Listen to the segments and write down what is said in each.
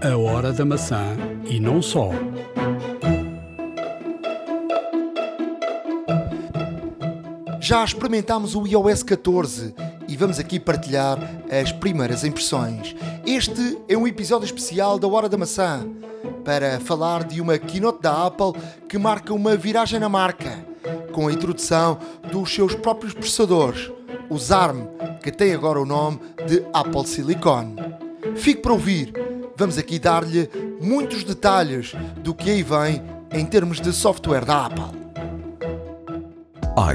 A hora da maçã e não só. Já experimentámos o iOS 14 e vamos aqui partilhar as primeiras impressões. Este é um episódio especial da Hora da Maçã para falar de uma keynote da Apple que marca uma viragem na marca, com a introdução dos seus próprios processadores, os ARM, que tem agora o nome de Apple Silicon. Fique para ouvir, vamos aqui dar-lhe muitos detalhes do que aí vem em termos de software da Apple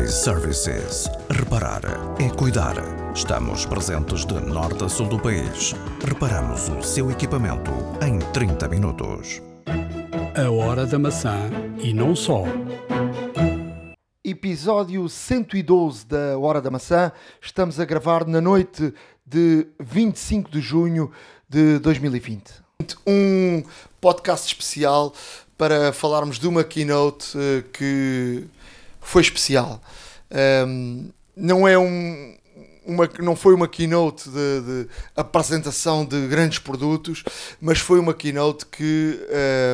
iServices. Reparar é cuidar. Estamos presentes de norte a sul do país. Reparamos o seu equipamento em 30 minutos. A hora da maçã e não só. Episódio 112 da Hora da Maçã. Estamos a gravar na noite de 25 de junho de 2020. Um podcast especial para falarmos de uma keynote eh, que foi especial. Um, não é um, uma, não foi uma keynote de, de, apresentação de grandes produtos, mas foi uma keynote que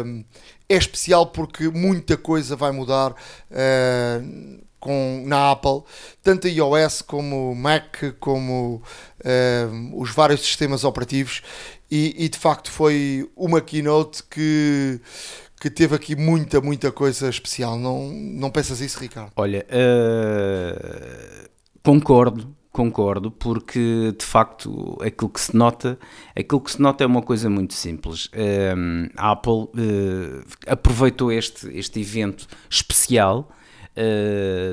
um, é especial porque muita coisa vai mudar uh, com, na Apple, tanto a iOS como Mac, como uh, os vários sistemas operativos, e, e de facto foi uma keynote que que teve aqui muita, muita coisa especial. Não, não pensas isso, Ricardo? Olha, uh, concordo, concordo, porque de facto aquilo que se nota, aquilo que se nota é uma coisa muito simples. Uh, a Apple uh, aproveitou este, este evento especial,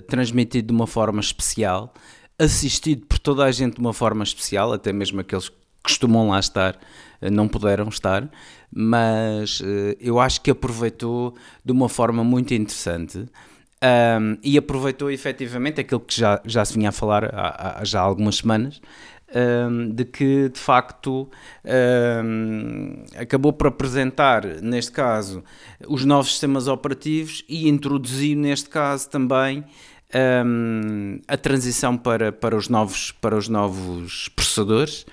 transmitido de uma forma especial, assistido por toda a gente de uma forma especial, até mesmo aqueles que costumam lá estar não puderam estar, mas uh, eu acho que aproveitou de uma forma muito interessante. Um, e aproveitou efetivamente aquilo que já, já se vinha a falar há, há já há algumas semanas, um, de que de facto um, acabou por apresentar, neste caso, os novos sistemas operativos e introduzir, neste caso, também um, a transição para, para, os novos, para os novos processadores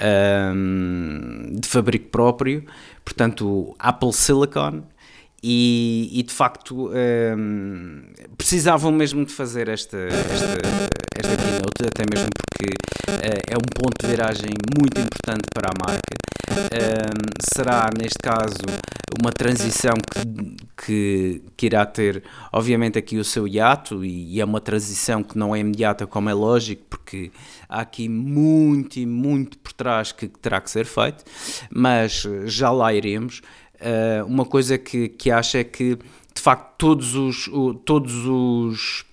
um, de fabrico próprio, portanto, Apple Silicon. E, e de facto um, precisavam mesmo de fazer esta, esta, esta keynote, até mesmo porque uh, é um ponto de viragem muito importante para a marca. Um, será, neste caso, uma transição que, que, que, irá ter, obviamente, aqui o seu hiato, e, e é uma transição que não é imediata, como é lógico, porque há aqui muito e muito por trás que terá que ser feito, mas já lá iremos. Uh, uma coisa que, que acho é que, de facto, todos os, todos os,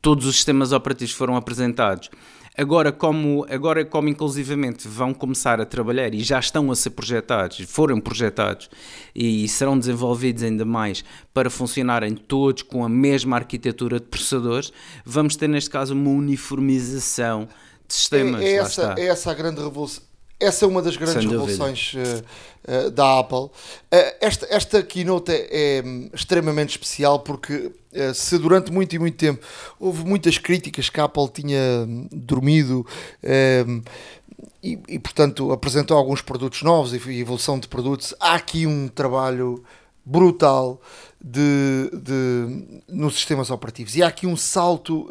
todos os sistemas operativos foram apresentados. Agora como, agora, como inclusivamente vão começar a trabalhar e já estão a ser projetados, foram projetados e serão desenvolvidos ainda mais para funcionarem todos com a mesma arquitetura de processadores, vamos ter neste caso uma uniformização de sistemas. É, é essa, é essa a grande revolução. Essa é uma das grandes revoluções uh, uh, da Apple. Uh, esta, esta keynote é, é extremamente especial porque se durante muito e muito tempo houve muitas críticas que a Apple tinha dormido e, e, portanto apresentou alguns produtos novos e evolução de produtos, há aqui um trabalho brutal de, de, nos sistemas operativos e há aqui um salto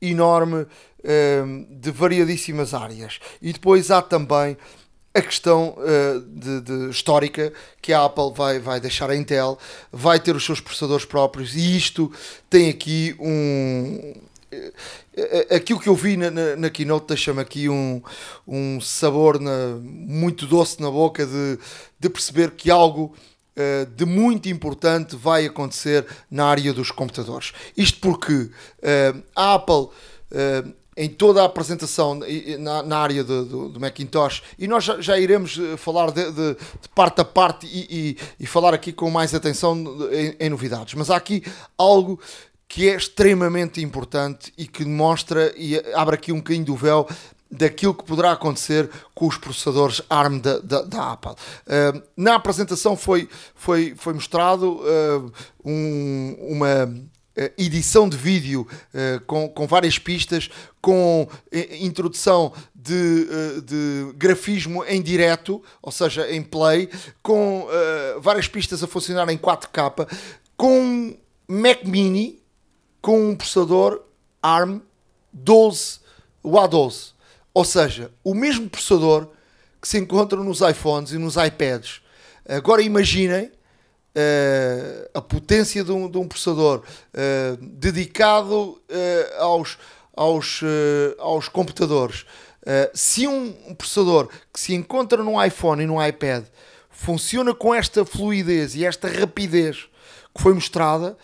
enorme de variadíssimas áreas. E depois há também a questão uh, de, de, histórica que a Apple vai, vai deixar a Intel, vai ter os seus processadores próprios e isto tem aqui um. Eh, aquilo que eu vi na, na, na Keynote deixa-me aqui um, um sabor na, muito doce na boca de, de perceber que algo uh, de muito importante vai acontecer na área dos computadores. Isto porque uh, a Apple em toda a apresentação na, na área do, do, do, Macintosh e nós já, já iremos eh, falar de, de, de, parte a parte e, e, e, falar aqui com mais atenção em, em, novidades. Mas há aqui algo que é extremamente importante e que mostra e abre aqui um bocadinho do véu daquilo que poderá acontecer com os processadores ARM da, da, da Apple. Uh, na apresentação foi, foi, foi mostrado uh, um, uma edição de vídeo com, com várias pistas, com introdução de, de grafismo em direto, ou seja, em play, com várias pistas a funcionar em 4K, com Mac Mini, com um processador ARM 12, o A12. Ou seja, o mesmo processador que se encontra nos iPhones e nos iPads. Agora imaginem uh, a potência de um, de um processador uh, dedicado uh, aos, aos, aos computadores. se um, processador que se encontra no iPhone e no iPad funciona com esta fluidez e esta rapidez que foi mostrada,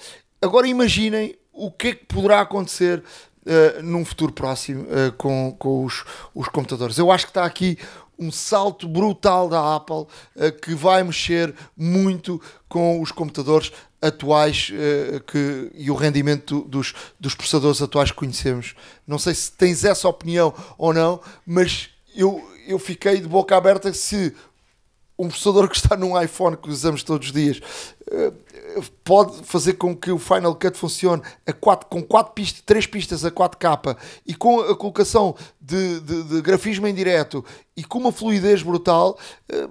agora imaginem o que é que poderá acontecer uh, num futuro próximo uh, com, com os, os computadores. Eu acho que está aqui um salto brutal da Apple uh, que vai mexer muito com os computadores atuais uh, que, e o rendimento dos, dos processadores atuais que conhecemos. Não sei se tens essa opinião ou não, mas eu, eu fiquei de boca aberta se um processador que está num iPhone que usamos todos os dias uh, pode fazer com que o Final Cut funcione a quatro, com quatro pistas, três pistas a 4K e com a colocação de, de, de grafismo em direto e com uma fluidez brutal, uh,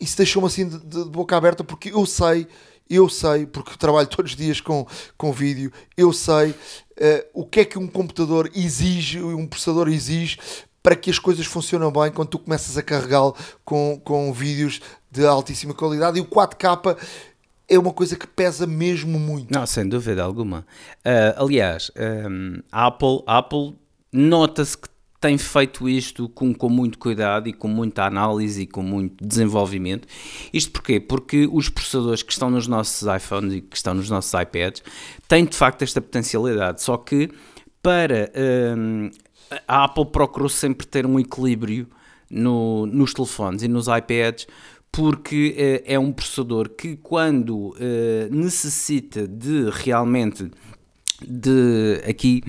isso deixou-me assim de, de, boca aberta porque eu sei, eu sei, porque trabalho todos os dias com, com vídeo, eu sei uh, o que é que um computador exige, um processador exige para que as coisas funcionem bem quando tu começas a carregá-lo com, com vídeos de altíssima qualidade e o 4K é uma coisa que pesa mesmo muito. Não, sem dúvida alguma. Uh, aliás, um, a Apple, Apple nota-se que tem feito isto com, com muito cuidado e com muita análise e com muito desenvolvimento. Isto porquê? Porque os processadores que estão nos nossos iPhones e que estão nos nossos iPads têm de facto esta potencialidade, só que para um, a Apple procurou sempre ter um equilíbrio no, nos telefones e nos iPads porque uh, é um processador que quando uh, necessita de realmente de aqui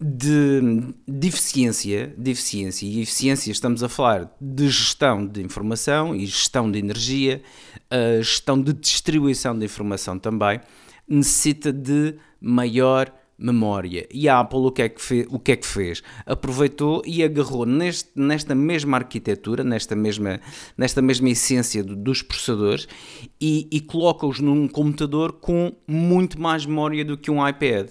de, de eficiência, de eficiência e eficiência estamos a falar de gestão de informação e gestão de energia, a gestão de distribuição de informação também, necessita de maior memória. E a Apple o que é que, fez, o que, é que fez? Aproveitou e agarrou neste, nesta mesma arquitetura, nesta mesma, nesta mesma essência do, dos processadores e, e coloca-os num computador com muito mais memória do que um iPad.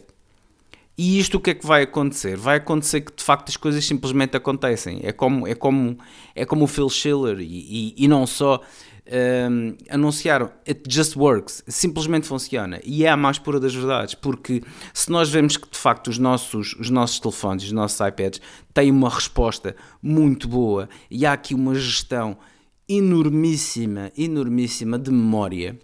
E isto o que é que vai acontecer? Vai acontecer que de facto as coisas simplesmente acontecem. É como, é como, é como o Phil Schiller e, e, e não só um, anunciaram It Just Works, simplesmente funciona. E é a mais pura das verdades, porque se nós vemos que de facto os nossos, os nossos telefones, os nossos iPads têm uma resposta muito boa e há aqui uma gestão enormíssima, enormíssima de memória,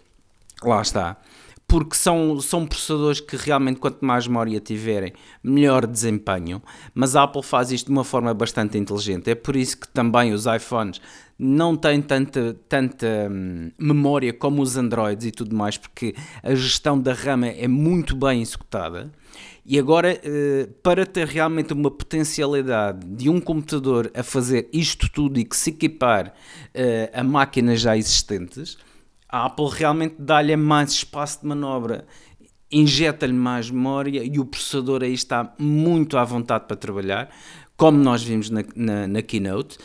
lá está porque são, são processadores que realmente quanto mais memória tiverem, melhor desempenham, mas a Apple faz isto de uma forma bastante inteligente. É por isso que também os iPhones não têm tanta, tanta hum, memória como os Androids e tudo mais, porque a gestão da RAM é muito bem executada. E agora, eh, para ter realmente uma potencialidade de um computador a fazer isto tudo e que se equipar eh, a máquinas já existentes, a Apple realmente dá-lhe mais espaço de manobra, injeta-lhe mais memória e o processador aí está muito à vontade para trabalhar, como nós vimos na, na, na Keynote,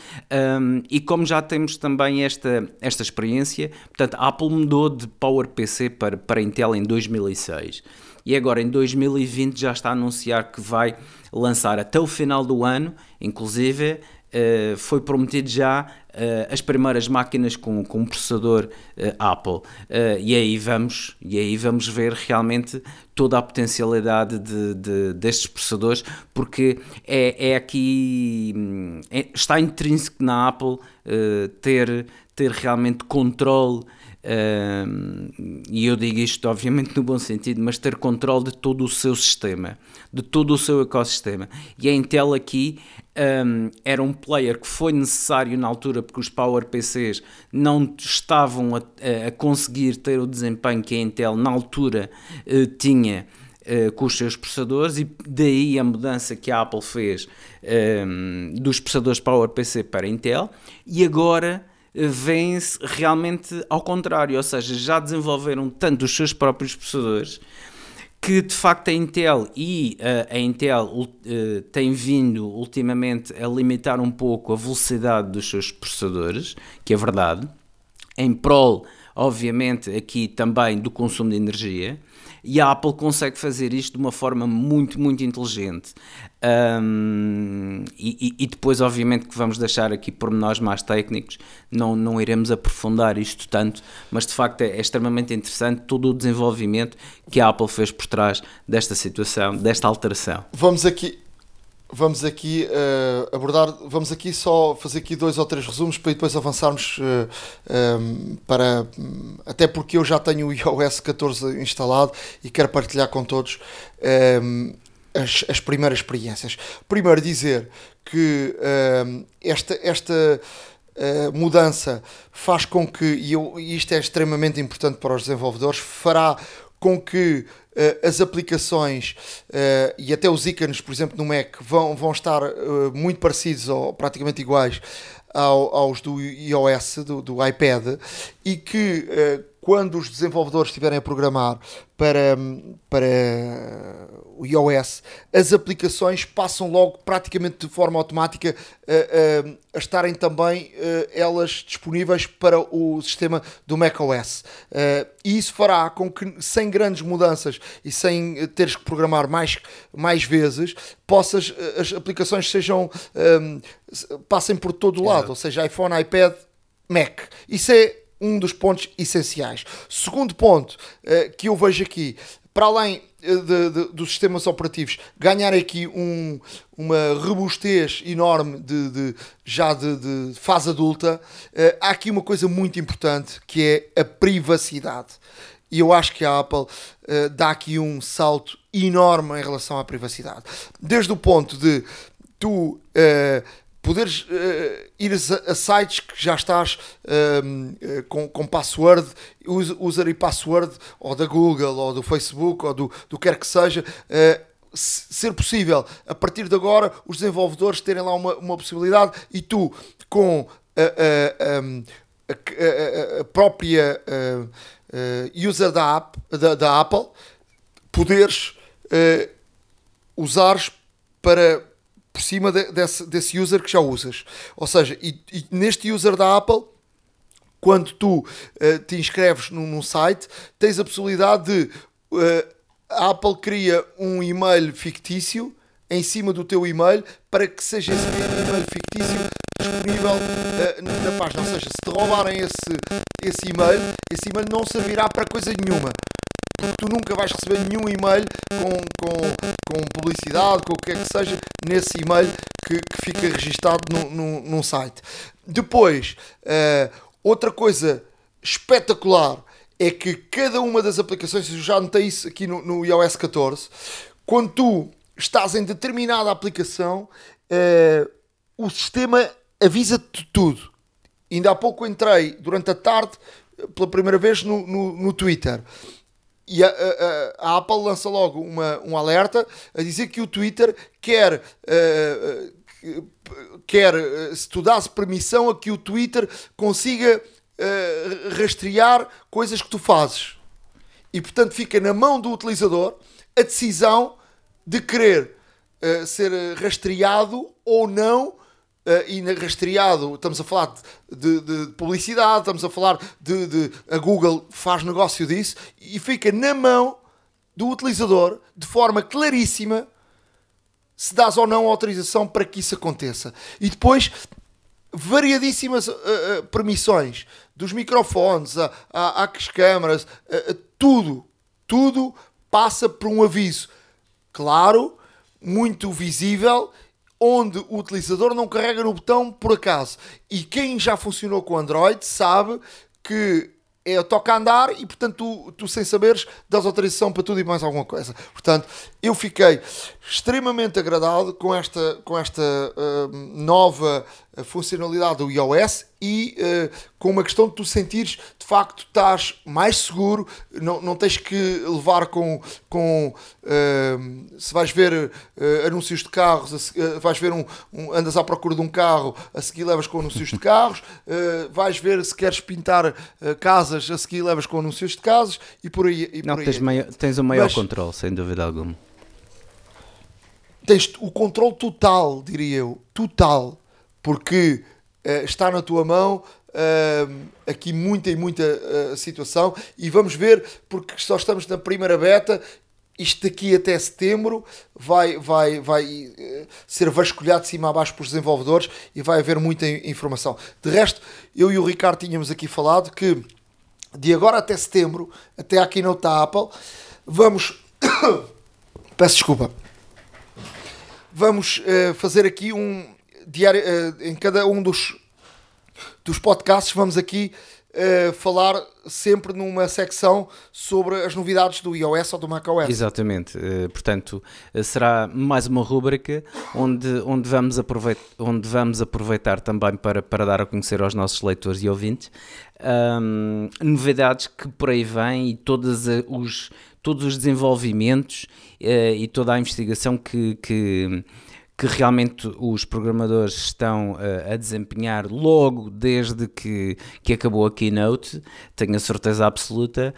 um, e como já temos também esta, esta experiência, portanto, a Apple mudou de PowerPC para, para Intel em 2006 e agora em 2020 já está a anunciar que vai lançar até o final do ano, inclusive Uh, foi prometido já uh, as primeiras máquinas com, com um processador uh, Apple. E aí vamos e aí vamos ver realmente toda a potencialidade de, de destes processadores porque é, é aqui hum, é, está intrínseco na Apple ter ter realmente controle e eu digo isto obviamente no bom sentido, mas ter controle de todo o seu sistema, de todo o seu ecossistema. E a Intel aqui um, era um player que foi necessário na altura porque os PowerPCs não estavam a, a conseguir ter o desempenho que a Intel na altura uh, tinha. Uh, com os seus processadores e daí a mudança que a Apple fez um, dos processadores PowerPC para Intel e agora vêm-se realmente ao contrário, ou seja, já desenvolveram tanto os seus próprios processadores que de facto a Intel e uh, a Intel uh, tem vindo ultimamente a limitar um pouco a velocidade dos seus processadores, que é verdade, em prol, obviamente, aqui também do consumo de energia. E a Apple consegue fazer isto de uma forma muito, muito inteligente. Um, e, e, depois, obviamente, que vamos deixar aqui pormenores mais técnicos, não, não iremos aprofundar isto tanto, mas de facto é, é, extremamente interessante todo o desenvolvimento que a Apple fez por trás desta situação, desta alteração. Vamos aqui, vamos aqui uh, abordar, vamos aqui só fazer aqui dois ou três resumos para depois avançarmos uh, eh, um, para até porque eu já tenho o iOS 14 instalado e quero partilhar com todos um, as, as primeiras experiências. Primeiro dizer que uh, esta, esta uh, mudança faz com que, e, eu, e isto é extremamente importante para os desenvolvedores, fará com que as aplicações uh, e até os ícones, por exemplo, no Mac, vão, vão estar uh, muito parecidos ou praticamente iguais ao, aos do iOS, do, do iPad, e que quando os desenvolvedores estiverem a programar para, para o iOS, as aplicações passam logo praticamente de forma automática a, a, a estarem também elas disponíveis para o sistema do macOS. E isso fará com que, sem grandes mudanças e sem teres que programar mais, mais vezes, possas, as aplicações sejam passem por todo o lado, ou seja, iPhone, iPad, Mac. Isso é um dos pontos essenciais. Segundo ponto uh, que eu vejo aqui, para além eh, de, de, dos sistemas operativos, ganhar aqui um, uma robustez enorme de, de já de, fase adulta, uh, há aqui uma coisa muito importante que é a privacidade. E eu acho que a Apple uh, dá aqui um salto enorme em relação à privacidade. Desde o ponto de tu uh, poderes uh, ir a, a, sites que já estás uh, com, com password, user e password, ou da Google, ou do Facebook, ou do, do quer que seja, uh, ser possível, a partir de agora, os desenvolvedores terem lá uma, uma possibilidade e tu, com a, a, a própria user da, app, da, da Apple, poderes usares para por cima de, desse, desse user que já usas. Ou seja, e, e neste user da Apple, quando tu uh, te inscreves num, num, site, tens a possibilidade de uh, a Apple cria um e-mail fictício em cima do teu e-mail para que seja esse e-mail fictício disponível uh, na página. Ou seja, se te roubarem esse, esse e-mail, esse e-mail não servirá para coisa nenhuma tu nunca vais receber nenhum e-mail com, com, com publicidade, com o que é que seja, nesse e-mail que, que fica registado no, no, num site. Depois, uh, outra coisa espetacular é que cada uma das aplicações, eu já notei isso aqui no, no iOS 14, quando tu estás em determinada aplicação, uh, o sistema avisa-te tudo. Ainda há pouco entrei durante a tarde pela primeira vez no, no, no Twitter e a, a, a, Apple lança logo uma, um alerta a dizer que o Twitter quer, uh, quer se tu dás permissão a que o Twitter consiga uh, rastrear coisas que tu fazes. E portanto fica na mão do utilizador a decisão de querer uh, ser rastreado ou não Uh, e rastreado, estamos a falar de, de, de, publicidade, estamos a falar de, de. A Google faz negócio disso e fica na mão do utilizador de forma claríssima se dás ou não autorização para que isso aconteça. E depois, variadíssimas uh, uh, permissões dos microfones, às câmaras, tudo, tudo passa por um aviso claro, muito visível onde o utilizador não carrega no botão por acaso. E quem já funcionou com Android sabe que é toca andar e portanto tu, tu, sem saberes dás autorização para tudo e mais alguma coisa. Portanto, eu fiquei extremamente agradado com esta, com esta uh, nova a funcionalidade do iOS e uh, com uma questão de tu sentires de facto estás mais seguro, não, não tens que levar com, com uh, se vais ver uh, anúncios de carros, vais ver um, um, andas à procura de um carro, a seguir levas com anúncios de carros, vais ver se queres pintar casas, a seguir levas com anúncios de casas e por aí. E não, por aí. Tens, maior, tens o maior Mas, controle, sem dúvida alguma. Tens o controle total, diria eu, total, porque uh, está na tua mão uh, aqui muita e muita uh, situação e vamos ver, porque só estamos na primeira beta, isto daqui até setembro vai, vai, vai ser vasculhado de cima a baixo por desenvolvedores e vai haver muita informação. De resto, eu e o Ricardo tínhamos aqui falado que de agora até setembro, até aqui keynote da Apple, vamos. Peço desculpa vamos uh, fazer aqui um diário uh, em cada um dos, dos podcasts vamos aqui uh, falar sempre numa secção sobre as novidades do iOS ou do macOS. Exatamente, portanto será mais uma rúbrica onde, onde, vamos aproveitar, onde vamos aproveitar também para, para dar a conhecer aos nossos leitores e ouvintes um, novidades que por aí vêm e todas os todos os desenvolvimentos uh, e toda a investigação que, que, que realmente os programadores estão uh, a desempenhar logo desde que, que acabou a Keynote, tenho a certeza absoluta.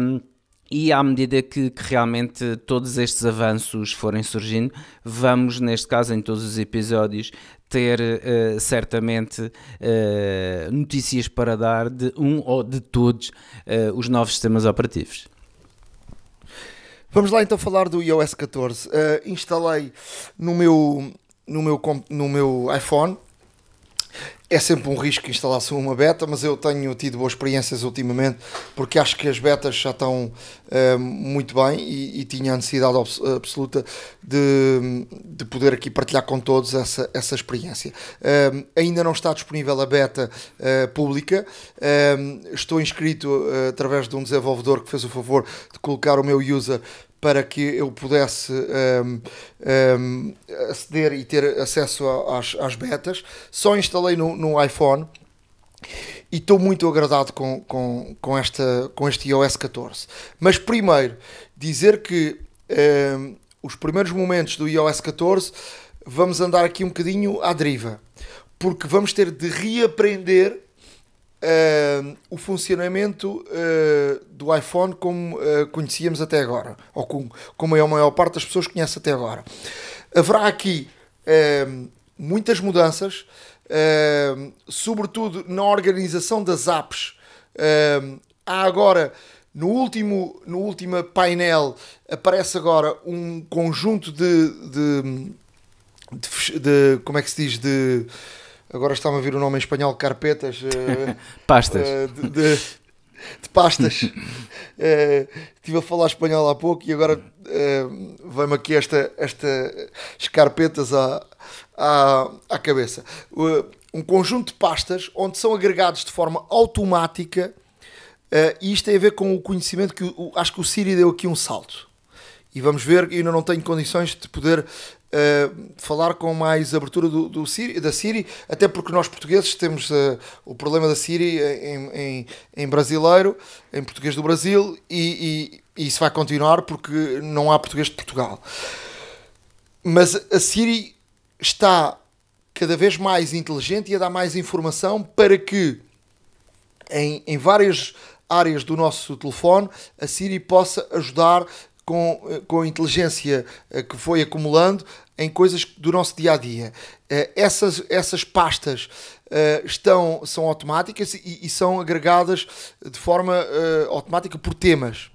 Um, e à medida que, que, realmente todos estes avanços forem surgindo, vamos, neste caso, em todos os episódios, ter uh, certamente uh, notícias para dar de um ou de todos os novos sistemas operativos. Vamos lá então falar do iOS 14. Uh, instalei no meu, no, meu, no meu iPhone. É sempre um risco instalar-se uma beta, mas eu tenho tido boas experiências ultimamente porque acho que as betas já estão uh, muito bem e, e, tinha a necessidade absoluta de, de poder aqui partilhar com todos essa, essa experiência. Uh, ainda não está disponível a beta uh, pública, estou inscrito através de um desenvolvedor que fez o favor de colocar o meu user para que eu pudesse um, um, aceder e ter acesso às, às betas. Só instalei no, no iPhone e estou muito agradado com, com, com, esta, com este iOS 14. Mas primeiro, dizer que um, os primeiros momentos do iOS 14 vamos andar aqui um bocadinho à deriva, porque vamos ter de reaprender uh, o funcionamento uh, do iPhone como uh, conhecíamos até agora, ou com, como a maior parte das pessoas conhece até agora. Haverá aqui muitas mudanças, sobretudo na organização das apps. há agora no último, no último painel aparece agora um conjunto de, de, de, de como é que se diz de agora está-me a vir o nome em espanhol, carpetas. Uh, pastas. Uh, de, de, de, pastas. uh, estive a falar espanhol há pouco e agora uh, vem-me aqui esta, esta carpetas à, à, à cabeça. um conjunto de pastas onde são agregados de forma automática e isto tem a ver com o conhecimento que o, acho que o Siri deu aqui um salto. E vamos ver, ainda não tenho condições de poder Uh, falar com mais abertura do, do Siri, da Siri, até porque nós portugueses temos uh, o problema da Siri em, em, em, brasileiro, em português do Brasil, e, e, e, isso vai continuar porque não há português de Portugal. Mas a Siri está cada vez mais inteligente e a dar mais informação para que em, em várias áreas do nosso telefone a Siri possa ajudar com, com a inteligência eh, que foi acumulando em coisas do nosso dia a dia. Eh, essas, essas pastas eh, estão, são automáticas e, e são agregadas de forma automática por temas.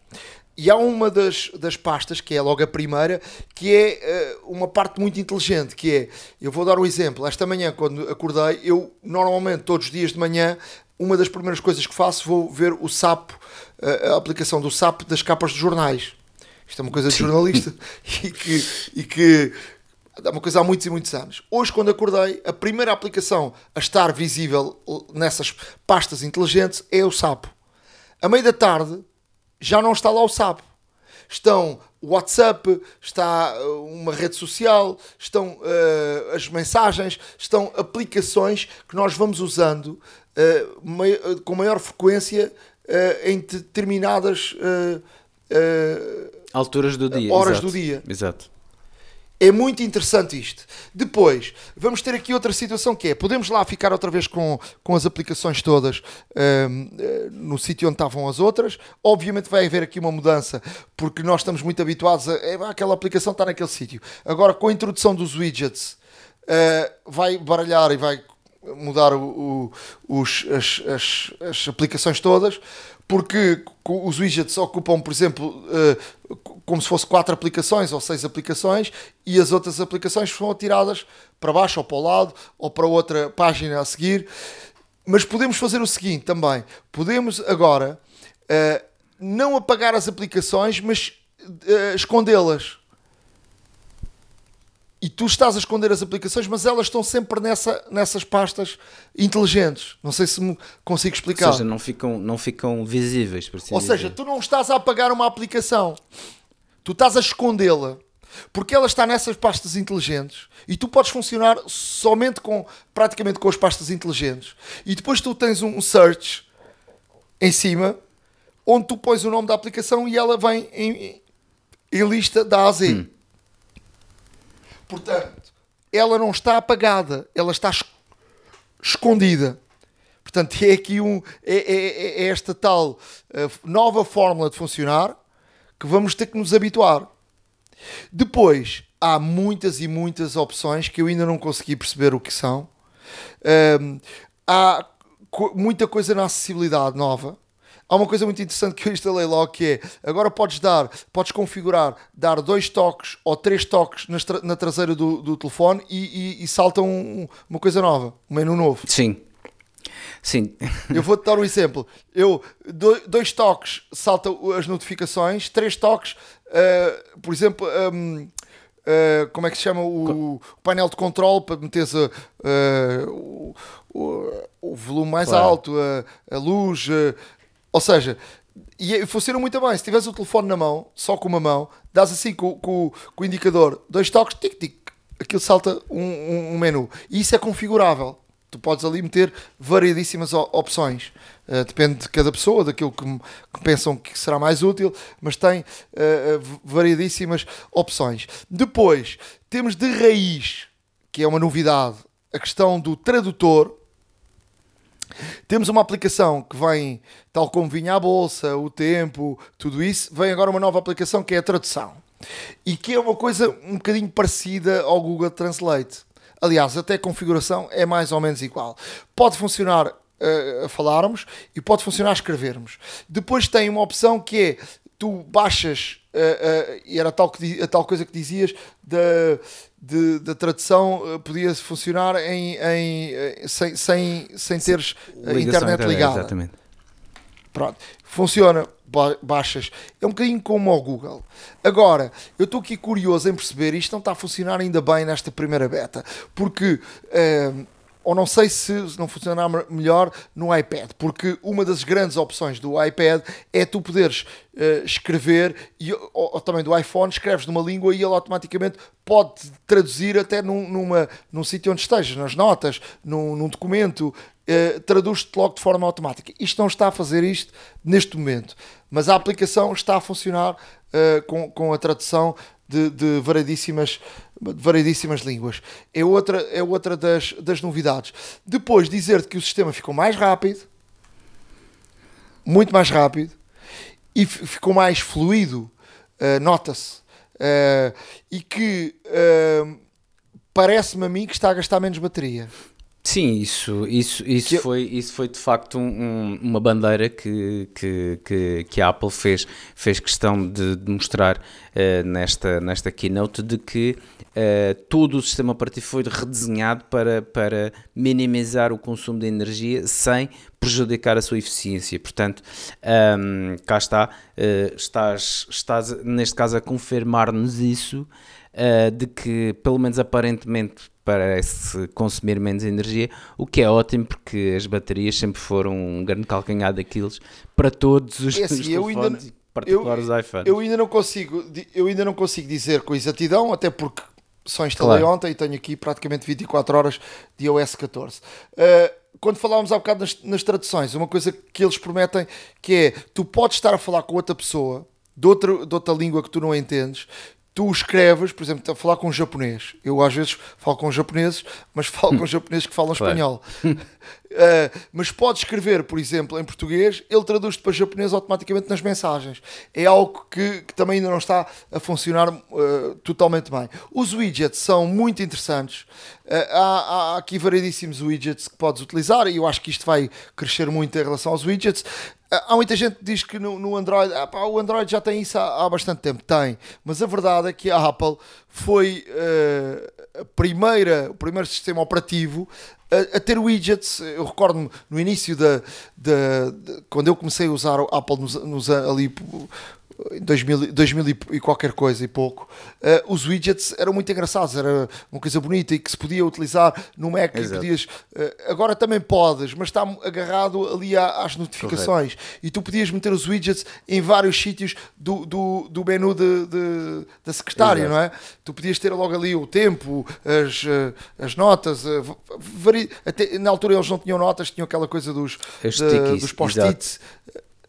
E há uma das, das pastas, que é logo a primeira, que é uh, uma parte muito inteligente, que é, eu vou dar um exemplo, esta manhã quando acordei, eu normalmente todos os dias de manhã, uma das primeiras coisas que faço, vou ver o SAP, uh, a aplicação do SAP das capas de jornais. Isto é uma coisa de jornalista e que, e que é uma coisa há muitos e muitos anos. Hoje, quando acordei, a primeira aplicação a estar visível nessas pastas inteligentes é o sapo. A meio da tarde já não está lá o sapo. estão o WhatsApp, está uma rede social, estão uh, as mensagens, estão aplicações que nós vamos usando uh, com maior frequência uh, em determinadas alturas do dia, horas Exato. do dia. Exato. É muito interessante isto. Depois, vamos ter aqui outra situação que é, podemos lá ficar outra vez com, com as aplicações todas um, eh, no sítio onde estavam as outras. Obviamente vai haver aqui uma mudança, porque nós estamos muito habituados a, é, aquela aplicação está naquele sítio. Agora, com a introdução dos widgets, uh, vai baralhar e vai mudar o, o, os, as, as, as aplicações todas porque os widgets ocupam, por exemplo, eh, como se fosse quatro aplicações ou seis aplicações e as outras aplicações são tiradas para baixo ou para o lado ou para outra página a seguir. Mas podemos fazer o seguinte também: podemos agora uh, não apagar as aplicações, mas uh, escondê-las e tu estás a esconder as aplicações, mas elas estão sempre nessa, nessas pastas inteligentes. Não sei se me consigo explicar. Ou seja, não ficam, não ficam visíveis. Por assim Ou dizer. seja, tu não estás a apagar uma aplicação, tu estás a escondê-la. Porque ela está nessas pastas inteligentes e tu podes funcionar somente com praticamente com as pastas inteligentes. E depois tu tens um search em cima onde tu pões o nome da aplicação e ela vem em, em lista da A a Z. Hum. Portanto, ela não está apagada, ela está escondida. Portanto, é aqui um, é, é, é esta tal uh, nova fórmula de funcionar que vamos ter que nos habituar. Depois, há muitas e muitas opções que eu ainda não consegui perceber o que são. Há co muita coisa na acessibilidade nova há uma coisa muito interessante que eu instalei logo que é agora podes dar, podes configurar, dar dois toques ou três toques na, na traseira do, do telefone e, e, e salta um, uma coisa nova, um menu novo. Sim. Sim. Eu vou-te dar um exemplo. Eu, dois toques salta as notificações, três toques, uh, por exemplo, um, Uh, eh, como é que se chama o, o painel de controle para meteres uh, o, o, o, volume mais claro. alto, a, a luz, ou seja, e funciona muito bem. Se tiveres o telefone na mão, só com uma mão, dás assim com, com, com o indicador, dois toques, tic-tic, aquilo salta um, um, um, menu. E isso é configurável. Tu podes ali meter variedíssimas opções. Uh, depende de cada pessoa, daquilo que, que, pensam que será mais útil, mas tem uh, variedíssimas opções. Depois, temos de raiz, que é uma novidade, a questão do tradutor temos uma aplicação que vem, tal como vinha a bolsa, o tempo, tudo isso, vem agora uma nova aplicação que é a tradução. E que é uma coisa um bocadinho parecida ao Google Translate. Aliás, até a configuração é mais ou menos igual. Pode funcionar uh, a falarmos e pode funcionar a escrevermos. Depois tem uma opção que é tu baixas, uh, uh, e era tal que, a tal coisa que dizias, da, de, da tradução uh, podia funcionar em, em, sem, sem, sem teres a internet ligada. Exatamente. Pronto, funciona, baixas. É um bocadinho como ao Google. Agora, eu estou aqui curioso em perceber, isto não está a funcionar ainda bem nesta primeira beta, porque ou não sei se não funcionar melhor no iPad, porque uma das grandes opções do iPad é tu poderes uh, escrever, e, ou, ou, também do iPhone, escreves numa língua e ele automaticamente pode traduzir até num, numa, num sítio onde estejas, nas notas, num, num documento, uh, traduz-te logo de forma automática. Isto não está a fazer isto neste momento, mas a aplicação está a funcionar uh, com, com a tradução de, de variedíssimas, variedíssimas línguas. É outra, é outra das, das novidades. Depois, dizer-te que o sistema ficou mais rápido, muito mais rápido, e ficou mais fluido, uh, nota-se, uh, e que uh, parece-me a mim que está a gastar menos bateria. Sim, isso, isso, isso, foi, isso foi de facto um, uma bandeira que, que, que, que, a Apple fez, fez questão de, de mostrar uh, nesta, nesta keynote de que uh, todo o sistema operativo foi redesenhado para, para minimizar o consumo de energia sem prejudicar a sua eficiência. Portanto, um, cá está, uh, estás, estás neste caso a confirmar-nos isso. Uh, de que, pelo menos aparentemente, parece consumir menos energia, o que é ótimo porque as baterias sempre foram um grande calcanhar daqueles para todos os, é assim, eu ainda, particulares eu, iPhones. Eu ainda não consigo, eu ainda não consigo dizer com exatidão, até porque só instalei claro. ontem e tenho aqui praticamente 24 horas de iOS 14. Uh, quando falávamos há bocado nas, nas, traduções, uma coisa que eles prometem que é tu podes estar a falar com outra pessoa de outra, de outra língua que tu não entendes, tu escreves, por exemplo, a falar com um japonês. Eu às vezes falo com japoneses, mas falo com japoneses que falam espanhol. uh, mas pode escrever, por exemplo, em português, ele traduz-te para japonês automaticamente nas mensagens. É algo que, que também ainda não está a funcionar uh, totalmente bem. Os widgets são muito interessantes. Uh, há, há, aqui variedíssimos widgets que podes utilizar e eu acho que isto vai crescer muito em relação aos widgets. Há muita gente que diz que no, no Android, ah, pá, o Android já tem isso há, há, bastante tempo. Tem, mas a verdade é que a Apple foi uh, a primeira, o primeiro sistema operativo a, a ter widgets. Eu recordo-me no início da, da, quando eu comecei a usar o Apple nos, nos, ali 2000, 2000 e qualquer coisa e pouco, uh, os widgets eram muito engraçados, era uma coisa bonita e que se podia utilizar no Mac e podias, uh, agora também podes, mas está agarrado ali às notificações Correto. e tu podias meter os widgets em vários sítios do, do, do menu de, de da secretária, Exato. não é? Tu podias ter logo ali o tempo, as, uh, as notas, vari... Até, na altura eles não tinham notas, tinham aquela coisa dos, dos post-its.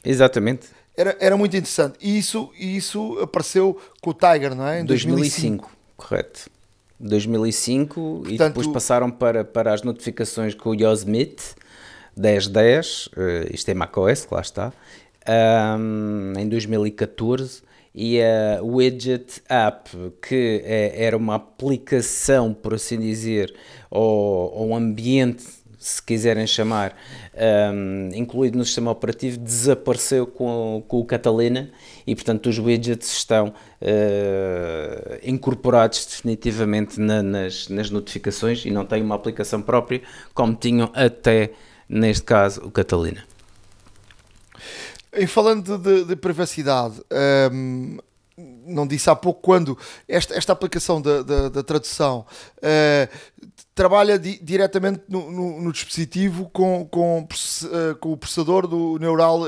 Exatamente era, era muito interessante. E isso, isso apareceu com o Tiger, não é? Em 2005. 2005 correto. 2005 Portanto, e depois passaram para, para as notificações com o Yosemite 1010, uh, isto é macOS, lá está, um, em 2014 e a Widget App, que é, era uma aplicação, por assim dizer, ou, ou um ambiente se quiserem chamar, um, incluído no sistema operativo, desapareceu com, com o Catalina e, portanto, os widgets estão uh, incorporados definitivamente na, nas, nas notificações e não têm uma aplicação própria, como tinham até, neste caso, o Catalina. E falando de, de privacidade, um, não disse há pouco quando esta, esta aplicação da, tradução uh, trabalha di, diretamente no, no, no, dispositivo com, com, uh, com o processador do Neural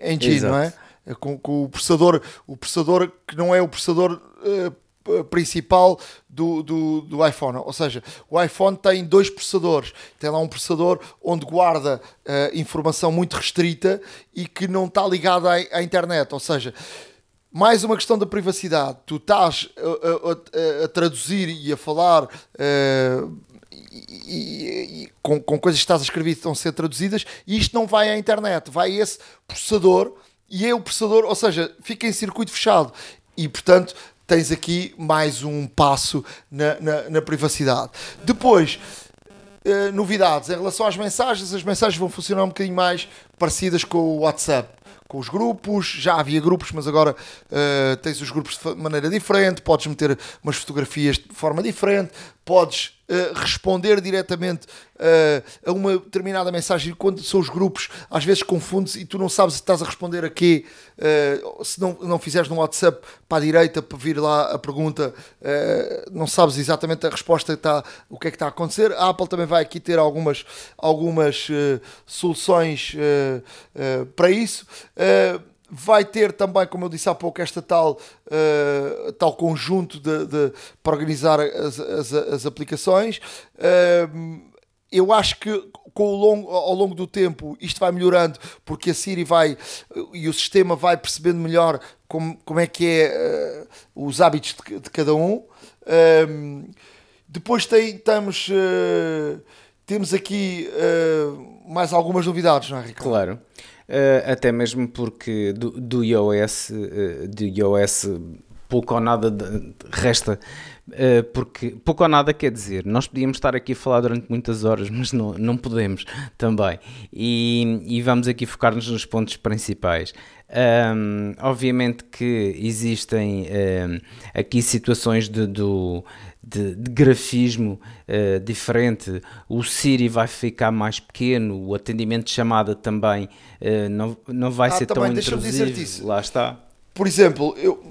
Engine, Exato. não é? Com, com, o processador, o processador que não é o processador uh, principal do, do, do, iPhone. Ou seja, o iPhone tem dois processadores. Tem lá um processador onde guarda uh, informação muito restrita e que não está ligada à, à internet. Ou seja, mais uma questão da privacidade. Tu estás a, a, a traduzir e a falar uh, e, e, e, com, com coisas que estás a escrever que estão a ser traduzidas e isto não vai à internet, vai a esse processador e é o processador, ou seja, fica em circuito fechado e portanto tens aqui mais um passo na, na, na privacidade. Depois, uh, novidades em relação às mensagens, as mensagens vão funcionar um bocadinho mais parecidas com o WhatsApp com os grupos, já havia grupos, mas agora uh, tens os grupos de maneira diferente, podes meter umas fotografias de forma diferente, podes uh, responder diretamente uh, a uma determinada mensagem. Quando são os grupos, às vezes confundes e tu não sabes se estás a responder a quê. Uh, se não, não fizeres no WhatsApp para a direita para vir lá a pergunta, não sabes exatamente a resposta, está, o que é que está a acontecer. A Apple também vai aqui ter algumas, algumas soluções para isso vai ter também, como eu disse há pouco, esta tal, uh, tal conjunto de, de, para organizar as, as, as aplicações. Uh, eu acho que com o longo, ao longo do tempo isto vai melhorando porque a Siri vai e o sistema vai percebendo melhor como, como é que é uh, os hábitos de, de cada um. depois tem, estamos, temos aqui mais algumas novidades, não é, Ricardo? Claro. Uh, até mesmo porque do, do iOS, uh, do iOS pouco ou nada resta, uh, porque pouco ou nada quer dizer, nós podíamos estar aqui a falar durante muitas horas, mas não, não podemos também, e, e vamos aqui focar-nos nos pontos principais. Um, obviamente que existem um, aqui situações de, do, de, de grafismo uh, diferente, o Siri vai ficar mais pequeno, o atendimento de chamada também uh, não, não vai ah, ser também, tão intrusivo. Lá está. Por exemplo, eu,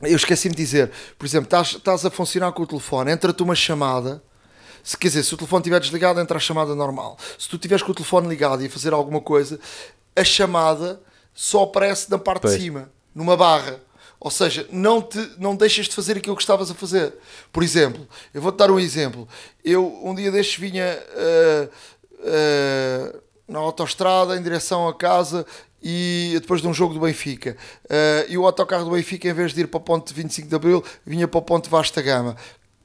eu esqueci-me de dizer, por exemplo, estás, estás a funcionar com o telefone, entra-te uma chamada, se quer dizer, se o telefone estiver desligado, entra a chamada normal. Se tu estiveres com o telefone ligado e a fazer alguma coisa, a chamada só aparece na parte pois. de cima, numa barra. Ou seja, não, te, não deixas de fazer aquilo que estavas a fazer. Por exemplo, eu vou-te dar um exemplo. Eu, um dia destes, vinha uh, uh, na autoestrada em direção a casa e depois de um jogo do Benfica. Uh, e o autocarro do Benfica, em vez de ir para o ponto 25 de Abril, vinha para o ponto Vasta Gama.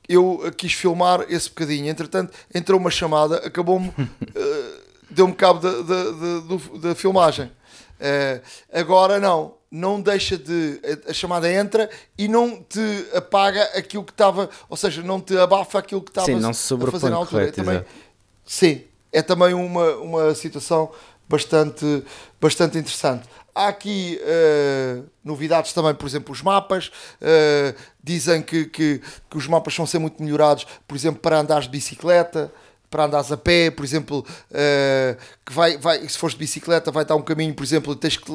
Eu quis filmar esse bocadinho. Entretanto, entrou uma chamada, acabou-me, deu-me cabo da, da, filmagem. agora não não deixa de. A, chamada entra e não te apaga aquilo que estava. Ou seja, não te abafa aquilo que estava a fazer na altura. Correto, é também, sim, é também uma, uma situação bastante, bastante interessante. Há aqui uh, novidades também, por exemplo, os mapas. Uh, dizem que, que, que, os mapas vão ser muito melhorados, por exemplo, para andares de bicicleta para andares a pé, por exemplo, uh, que vai, vai, se fores de bicicleta, vai estar um caminho, por exemplo, tens que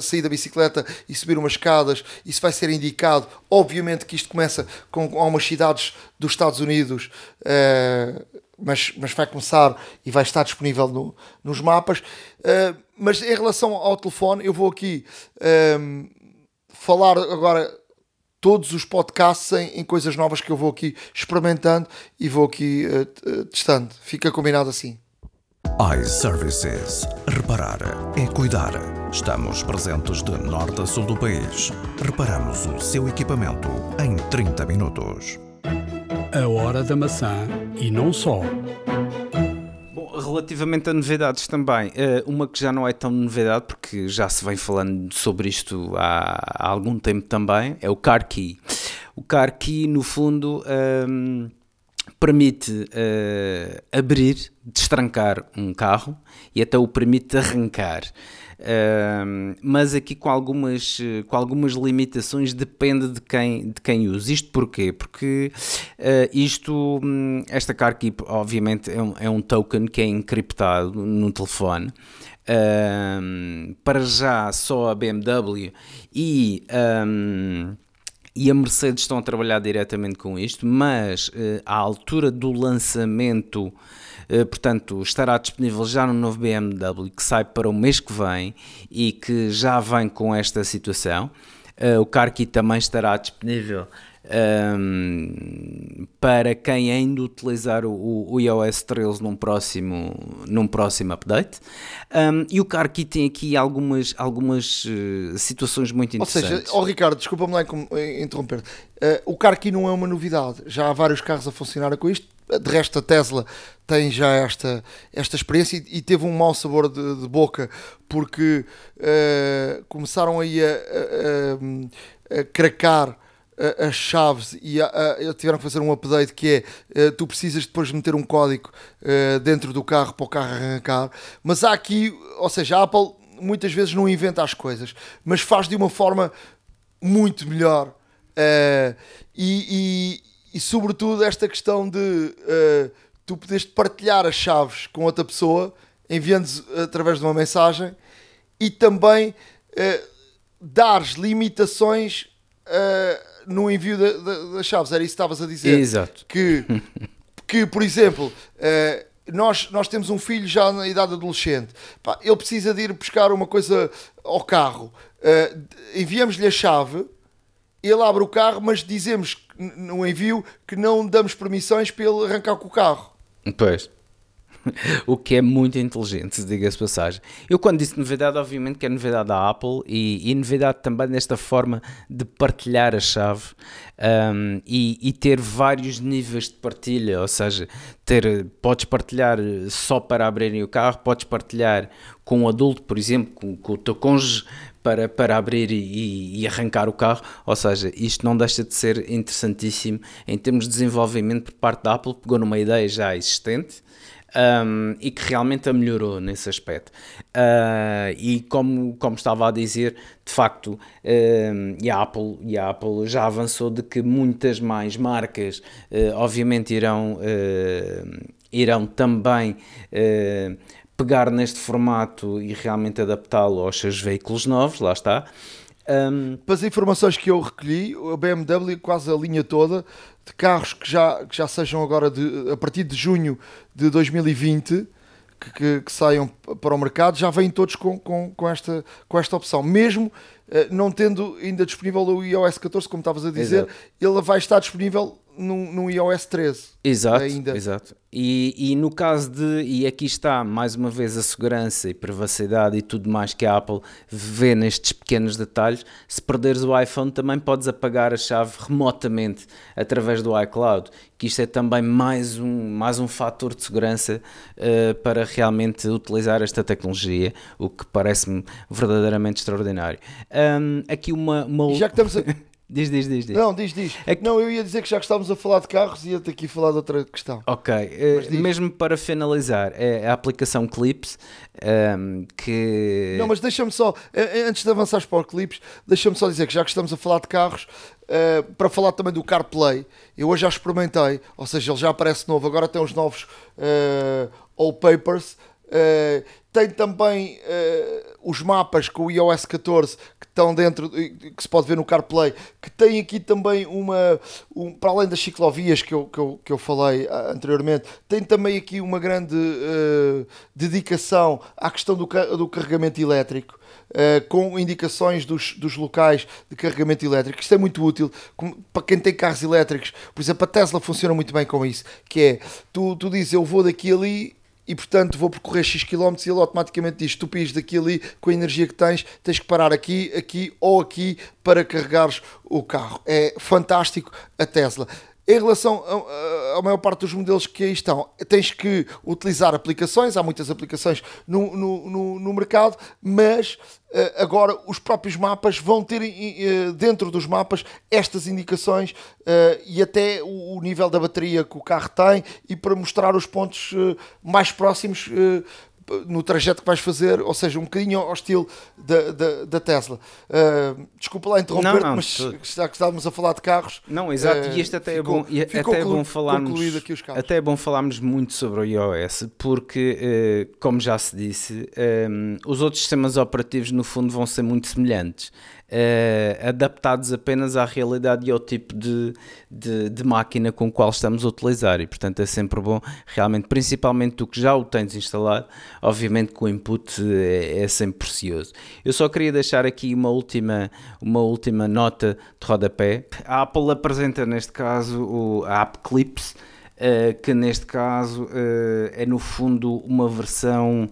sair da bicicleta e subir umas escadas, isso vai ser indicado. Obviamente que isto começa com algumas cidades dos Estados Unidos, uh, mas, mas vai começar e vai estar disponível no, nos mapas. Uh, mas em relação ao telefone, eu vou aqui falar agora todos os podcasts em, em, coisas novas que eu vou aqui experimentando e vou aqui uh, testando. Fica combinado assim. iServices. Reparar é cuidar. Estamos presentes de norte a sul do país. Reparamos o seu equipamento em 30 minutos. A hora da maçã e não só relativamente a novidades também, eh, uma que já não é tão novidade, porque já se vem falando sobre isto há, algum tempo também, é o Car Key. O Car Key, no fundo, um, ehm, permite uh, abrir, destrancar um carro e até o permite arrancar. Uh, mas aqui com algumas, com algumas limitações depende de quem, de quem usa. Isto porquê? Porque uh, isto, hum, esta car keep obviamente é um, é um token que é encriptado no telefone. Para já só a BMW e um, e a Mercedes estão a trabalhar diretamente com isto, mas uh, à altura do lançamento portanto, estará disponível já no novo BMW que sai para o mês que vem e que já vem com esta situação. Uh, o CarKey também estará disponível um, para quem ainda utilizar o, o, iOS 13 num próximo, num próximo update. Um, e o CarKey tem aqui algumas, algumas uh, situações muito interessantes. Ou seja, oh Ricardo, desculpa-me lá interromper. Uh, o CarKey não é uma novidade. Já há vários carros a funcionar com isto de resto, a Tesla tem já esta, esta experiência e, e teve um mau sabor de, de boca porque uh, começaram aí a, a, a, a cracar as chaves e tiveram que fazer um update que é uh, tu precisas depois meter um código uh, dentro do carro para o carro arrancar. Mas há aqui, ou seja, a Apple muitas vezes não inventa as coisas mas faz de uma forma muito melhor uh, e, e sobretudo esta questão de uh, tu poderes partilhar as chaves com outra pessoa, enviando através de uma mensagem e também uh, dares limitações uh, no envio das chaves. Era isso que estavas a dizer. Exato. Que, que por exemplo, uh, nós, nós temos um filho já na idade adolescente, Pá, ele precisa de ir buscar uma coisa ao carro, enviamos-lhe a chave ele abre o carro, mas dizemos no envio que não damos permissões para ele arrancar com o carro. Pois. o que é muito inteligente, diga-se passagem. Eu quando disse novidade, obviamente que é novidade da Apple e, e novidade também nesta forma de partilhar a chave um, e, e, ter vários níveis de partilha, ou seja, ter, podes partilhar só para abrirem o carro, podes partilhar com um adulto, por exemplo, com, com o teu cônjuge, para, para abrir e, e, arrancar o carro. Ou seja, isto não deixa de ser interessantíssimo em termos de desenvolvimento por parte da Apple, pegou numa ideia já existente. Um, e que realmente a melhorou nesse aspecto. Uh, e como, como estava a dizer, de facto, uh, e, a Apple, e a Apple já avançou de que muitas mais marcas, uh, obviamente, irão, irão também pegar neste formato e realmente adaptá-lo aos seus veículos novos, lá está. Um... Para as informações que eu recolhi, a BMW, quase a linha toda de carros que já, que já sejam agora de, a partir de junho de 2020, que, que, que, saiam para o mercado já vêm todos com, com, com, esta, com esta opção. Mesmo uh, não tendo ainda disponível o iOS 14, como estavas a dizer, Exato. ele vai estar disponível no, no iOS 13. Exato, ainda. exato. E, e no caso de, e aqui está mais uma vez a segurança e privacidade e tudo mais que a Apple vê nestes pequenos detalhes, se perderes o iPhone também podes apagar a chave remotamente através do iCloud, que isto é também mais um, mais um fator de segurança uh, para realmente utilizar esta tecnologia, o que parece-me verdadeiramente extraordinário. Um, aqui uma, uma... já que estamos a... Diz, diz, diz, diz. Não, diz, diz. É que... Não, eu ia dizer que já que estávamos a falar de carros, ia-te aqui falar de outra questão. Ok, uh, mesmo para finalizar, é a aplicação Clips um, ehm, que. Não, mas deixa-me só, eh, eh, antes de avançares para o Clips, deixa-me só dizer que já que estamos a falar de carros, uh, para falar também do CarPlay, eu hoje já experimentei, ou seja, ele já aparece novo, agora tem os novos uh, Papers. Uh, tem também uh, os mapas com o iOS 14 que estão dentro, que se pode ver no CarPlay, que tem aqui também uma, um, para além das ciclovias que eu, que eu, que eu falei ah, anteriormente, tem também aqui uma grande uh, dedicação à questão do, do carregamento elétrico. Uh, com indicações dos, dos locais de carregamento elétrico. Isto é muito útil para quem tem carros elétricos. Por exemplo, a Tesla funciona muito bem com isso, que é, tu, tu dizes, eu vou daqui ali e portanto vou percorrer X km e ele automaticamente diz: tu pis daqui ali com a energia que tens, tens que parar aqui, aqui ou aqui para carregares o carro. É fantástico a Tesla. Em relação à maior parte dos modelos que aí estão, tens que utilizar aplicações, há muitas aplicações no, no, no, no mercado, mas uh, agora os próprios mapas vão ter uh, dentro dos mapas estas indicações uh, e até o, nível da bateria que o carro tem e para mostrar os pontos mais próximos no trajeto que vais fazer, ou seja, um bocadinho ao estilo da, da, da Tesla. Uh, desculpa lá interromper, mas já que estávamos a falar de carros. Não, exato, uh, e este até ficou, é bom, e até é bom falarmos, até é bom falarmos muito sobre o iOS, porque, uh, como já se disse, um, os outros sistemas operativos no fundo vão ser muito semelhantes uh, adaptados apenas à realidade e ao tipo de, de, de, máquina com qual estamos a utilizar e portanto é sempre bom realmente, principalmente tu que já o tens instalado, obviamente que o input é, é sempre precioso. Eu só queria deixar aqui uma última, uma última nota de rodapé. A Apple apresenta neste caso o, a App Clips, uh, que neste caso uh, é no fundo uma versão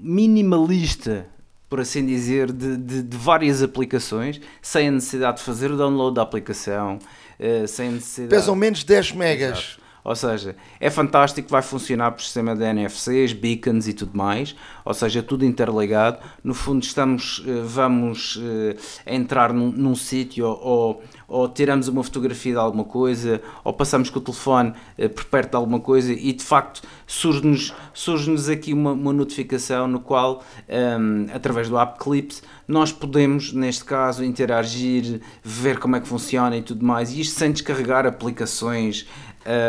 minimalista por assim dizer, de, de, de, várias aplicações, sem a necessidade de fazer o download da aplicação, uh, sem necessidade... Pesam menos 10 megas. Exato. Ou seja, é fantástico, vai funcionar por sistema de NFCs, beacons e tudo mais, ou seja, tudo interligado. No fundo, estamos, eh, vamos uh, entrar num, num sítio ou, ou tiramos uma fotografia de alguma coisa, ou passamos com o telefone uh, por perto de alguma coisa e de facto surge-nos surge aqui uma, uma, notificação no qual, um, ehm, através do App Clips, nós podemos, neste caso, interagir, ver como é que funciona e tudo mais, e isto sem descarregar aplicações.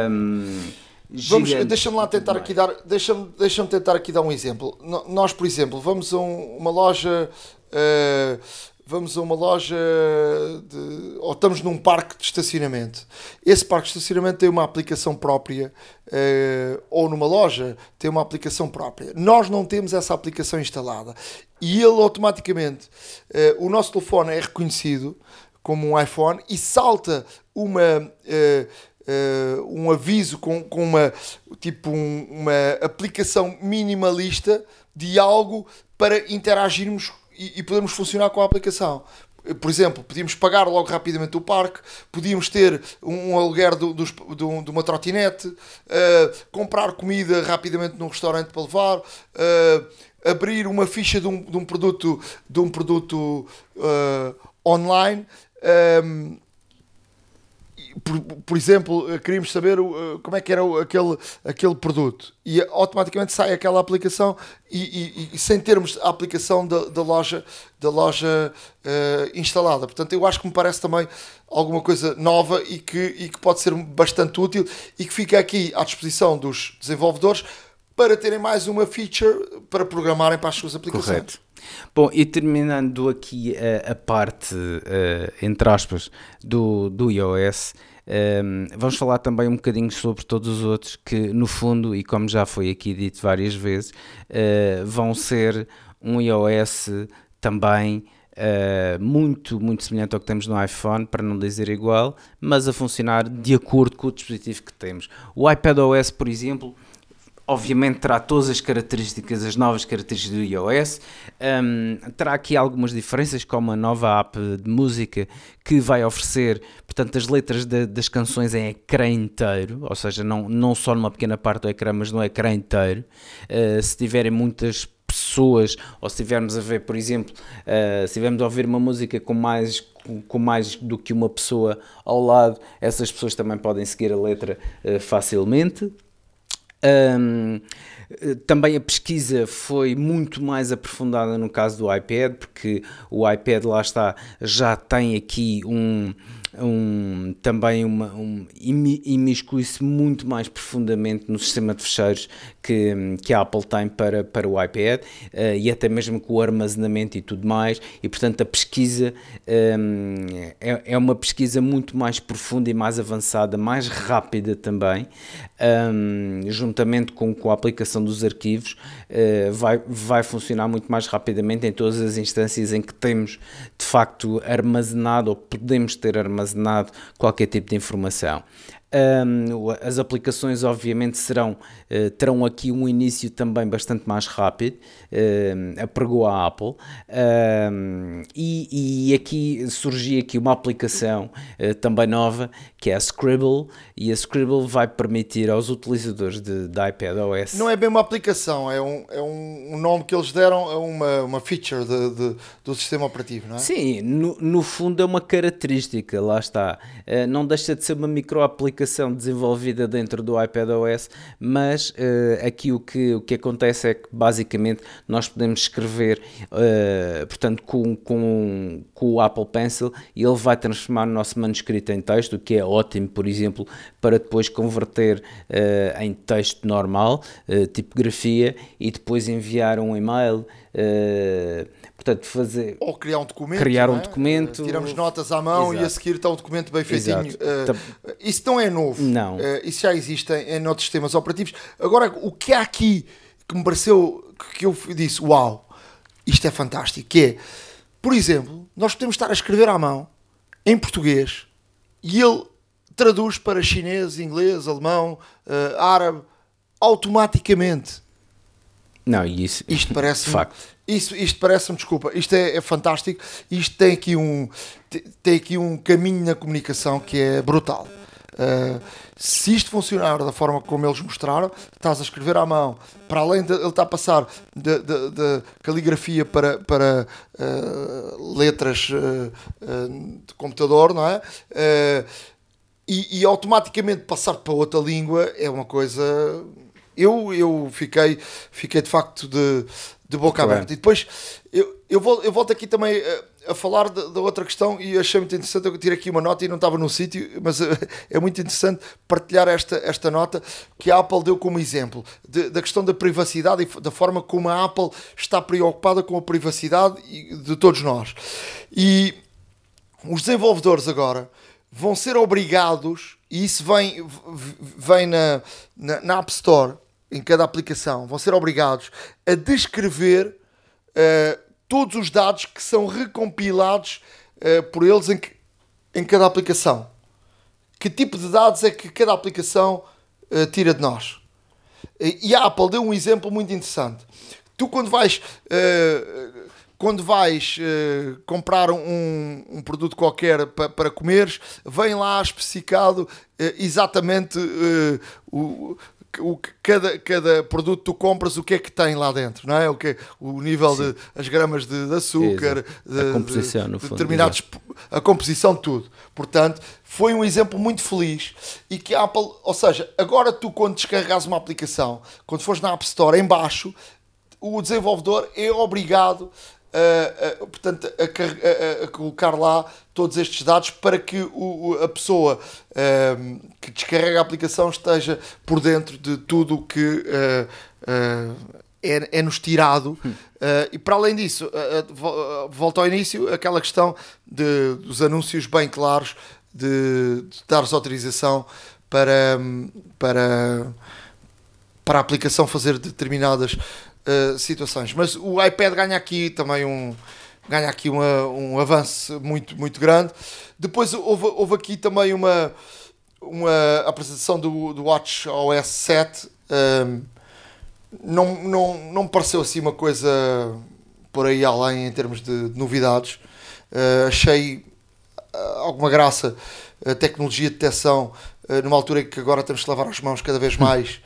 Um, Vamos, deixa-me lá tentar aqui dar, deixa-me, deixa-me tentar aqui dar um exemplo. Nós, por exemplo, vamos a um, uma loja, uh, vamos a uma loja de, ou estamos num parque de estacionamento. Esse parque de estacionamento tem uma aplicação própria, uh, ou numa loja tem uma aplicação própria. Nós não temos essa aplicação instalada e ele automaticamente, uh, o nosso telefone é reconhecido como um iPhone e salta uma uh, um aviso com, com uma, tipo um, uma aplicação minimalista de algo para interagirmos e, podermos funcionar com a aplicação por exemplo, podíamos pagar logo rapidamente o parque, podíamos ter um aluguer do, do, do, de uma trotinete, uh, comprar comida rapidamente num restaurante para levar, uh, abrir uma ficha de um, de um produto, de um produto uh, online. Por, por, exemplo, eh, queríamos saber uh, como é que era aquele, aquele produto e automaticamente sai aquela aplicação e, e, e sem termos a aplicação da, da loja, da loja uh, instalada. Portanto, eu acho que me parece também alguma coisa nova e que, e que pode ser bastante útil e que fica aqui à disposição dos desenvolvedores para terem mais uma feature para programarem para as suas aplicações. Correto. Bom, e terminando aqui a, a parte, uh, entre aspas, do, do iOS, Um, vamos falar também um bocadinho sobre todos os outros que, no fundo, e como já foi aqui dito várias vezes, uh, vão ser um iOS também uh, muito, muito semelhante ao que temos no iPhone, para não dizer igual, mas a funcionar de acordo com o dispositivo que temos. O iPadOS, por exemplo, obviamente terá todas as características, as novas características do iOS. Um, terá aqui algumas diferenças, como a nova app de música que vai oferecer, portanto, as letras de, das canções em ecrã inteiro, ou seja, não, não só numa pequena parte do ecrã, mas no ecrã inteiro. Uh, se tiverem muitas pessoas, ou se estivermos a ver, por exemplo, uh, se estivermos a ouvir uma música com mais, com mais do que uma pessoa ao lado, essas pessoas também podem seguir a letra uh, facilmente. Um, também a pesquisa foi muito mais aprofundada no caso do iPad, porque o iPad lá está, já tem aqui um, um, também uma, um, imiscui-se muito mais profundamente no sistema de fecheiros que, que a Apple tem para, para o iPad uh, e até mesmo com o armazenamento e tudo mais, e portanto a pesquisa um, é, é uma pesquisa muito mais profunda e mais avançada, mais rápida também, um, juntamente com, com a aplicação dos arquivos, uh, vai, vai funcionar muito mais rapidamente em todas as instâncias em que temos de facto armazenado ou podemos ter armazenado qualquer tipo de informação. Um, as aplicações obviamente serão, uh, terão aqui um início também bastante mais rápido, uh, apregou a Apple um, e, e, aqui surgiu aqui uma aplicação uh, também nova que é a Scribble e a Scribble vai permitir aos utilizadores de, de iPadOS não é bem uma aplicação, é um, é um nome que eles deram a uma, uma feature de, de, do sistema operativo, não é? Sim, no, no fundo é uma característica, lá está, uh, não deixa de ser uma micro aplicação desenvolvida dentro do iPadOS, mas uh, aqui o que, o que acontece é que basicamente nós podemos escrever, uh, portanto, com, com, com o Apple Pencil e ele vai transformar o nosso manuscrito em texto, o que é ótimo, por exemplo, para depois converter uh, em texto normal, tipografia, e depois enviar um e-mail. Uh, portanto, fazer. Ou criar um documento. Criar um é? documento. tiramos notas à mão Exato. e a seguir está um documento bem feitinho. Uh, isso não é novo. Não. Uh, isso já existe em, em outros sistemas operativos. Agora, o que há aqui que me pareceu que eu disse, uau, isto é fantástico, que é, por exemplo, nós podemos estar a escrever à mão em português e ele traduz para chinês, inglês, alemão, uh, árabe, automaticamente. Não, isso, isto parece facto. Isto, isto parece-me, desculpa, isto é, é, fantástico. Isto tem aqui, um, tem aqui um caminho na comunicação que é brutal. Uh, se isto funcionar da forma como eles mostraram, estás a escrever à mão, para além de ele estar a passar de, de, de caligrafia para, para uh, letras uh, de computador, não é? E, e automaticamente passar para outra língua é uma coisa eu, eu fiquei, fiquei de facto de, de boca Muito aberta. E depois eu, eu, volto, eu volto aqui também a, a falar da outra questão e achei muito interessante. Eu tirei aqui uma nota e não estava no sítio, mas é, é muito interessante partilhar esta, esta nota que a Apple deu como exemplo de, da questão da privacidade e da forma como a Apple está preocupada com a privacidade de todos nós. E os desenvolvedores agora vão ser obrigados, e isso vem, vem na, na, na App Store em cada aplicação vão ser obrigados a descrever uh, todos os dados que são recompilados uh, por eles em, em cada aplicação. Que tipo de dados é que cada aplicação uh, tira de nós? E a Apple deu um exemplo muito interessante. Tu, quando vais, quando vais comprar um, um, produto qualquer para, para comeres, vem lá especificado exatamente o o que cada, cada produto tu compras, o que é que tem lá dentro, não é? O, que, o nível Sim. de as gramas de, de açúcar, de, a composição, no fundo, determinados, a composição de tudo. Portanto, foi um exemplo muito feliz e que a Apple, ou seja, agora tu quando descarregas uma aplicação, quando fores na App Store, em baixo, o desenvolvedor é obrigado a, a, portanto, a, a, colocar lá todos estes dados para que o, a pessoa um, que descarrega a aplicação esteja por dentro de tudo o que uh, uh, é, é, nos tirado. Hum. Uh, e para além disso, volto ao início, aquela questão de, dos anúncios bem claros de, de dares autorização para, para, para a aplicação fazer determinadas uh, situações. Mas o iPad ganha aqui também um ganha aqui uma, um avanço muito, muito grande. Depois houve, houve aqui também uma, uma apresentação do, do Watch OS 7. Um, não, não, não me pareceu assim uma coisa por aí além em termos de, de novidades. Uh, achei uh, alguma graça a tecnologia de detecção uh, numa altura em que agora temos que lavar as mãos cada vez mais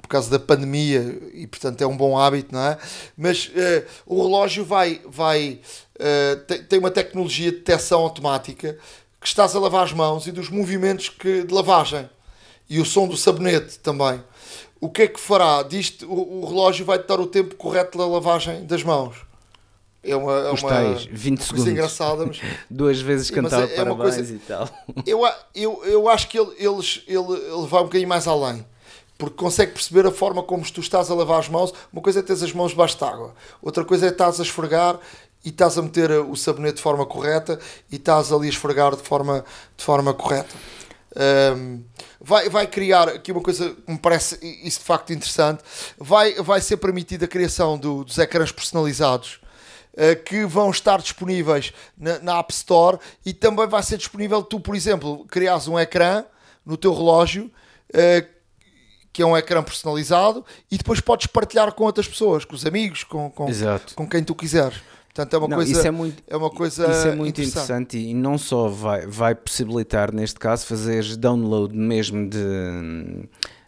por causa da pandemia e portanto é um bom hábito, não é? Mas o relógio vai, vai tem, tem uma tecnologia de detecção automática que estás a lavar as mãos e dos movimentos que, de lavagem e o som do sabonete também o que é que fará? Disto, o, o relógio vai dar o tempo correto da lavagem das mãos. É uma, é uma, tais 20 uma segundos. engraçada, mas, duas vezes cantar é, é uma coisa, e tal. Eu, eu, eu acho que ele, eles, ele, ele vai um bocadinho mais além porque consegue perceber a forma como tu estás a lavar as mãos. Uma coisa é ter as mãos debaixo de água, outra coisa é estás a esfregar e estás a meter o sabonete de forma correta e estás ali a esfregar de forma, de forma correta. Um, vai, vai criar aqui uma coisa que me parece isso de facto interessante. Vai, vai ser permitida a criação do, dos ecrãs personalizados uh, que vão estar disponíveis na, na, App Store e também vai ser disponível tu, por exemplo, criares um ecrã no teu relógio. Uh, que é um ecrã personalizado e depois podes partilhar com outras pessoas, com os amigos, com, com, com quem tu quiseres. Portanto, é uma não, coisa, isso é, muito, é uma coisa isso é muito interessante. interessante. e não só vai, vai possibilitar, neste caso, fazer download mesmo de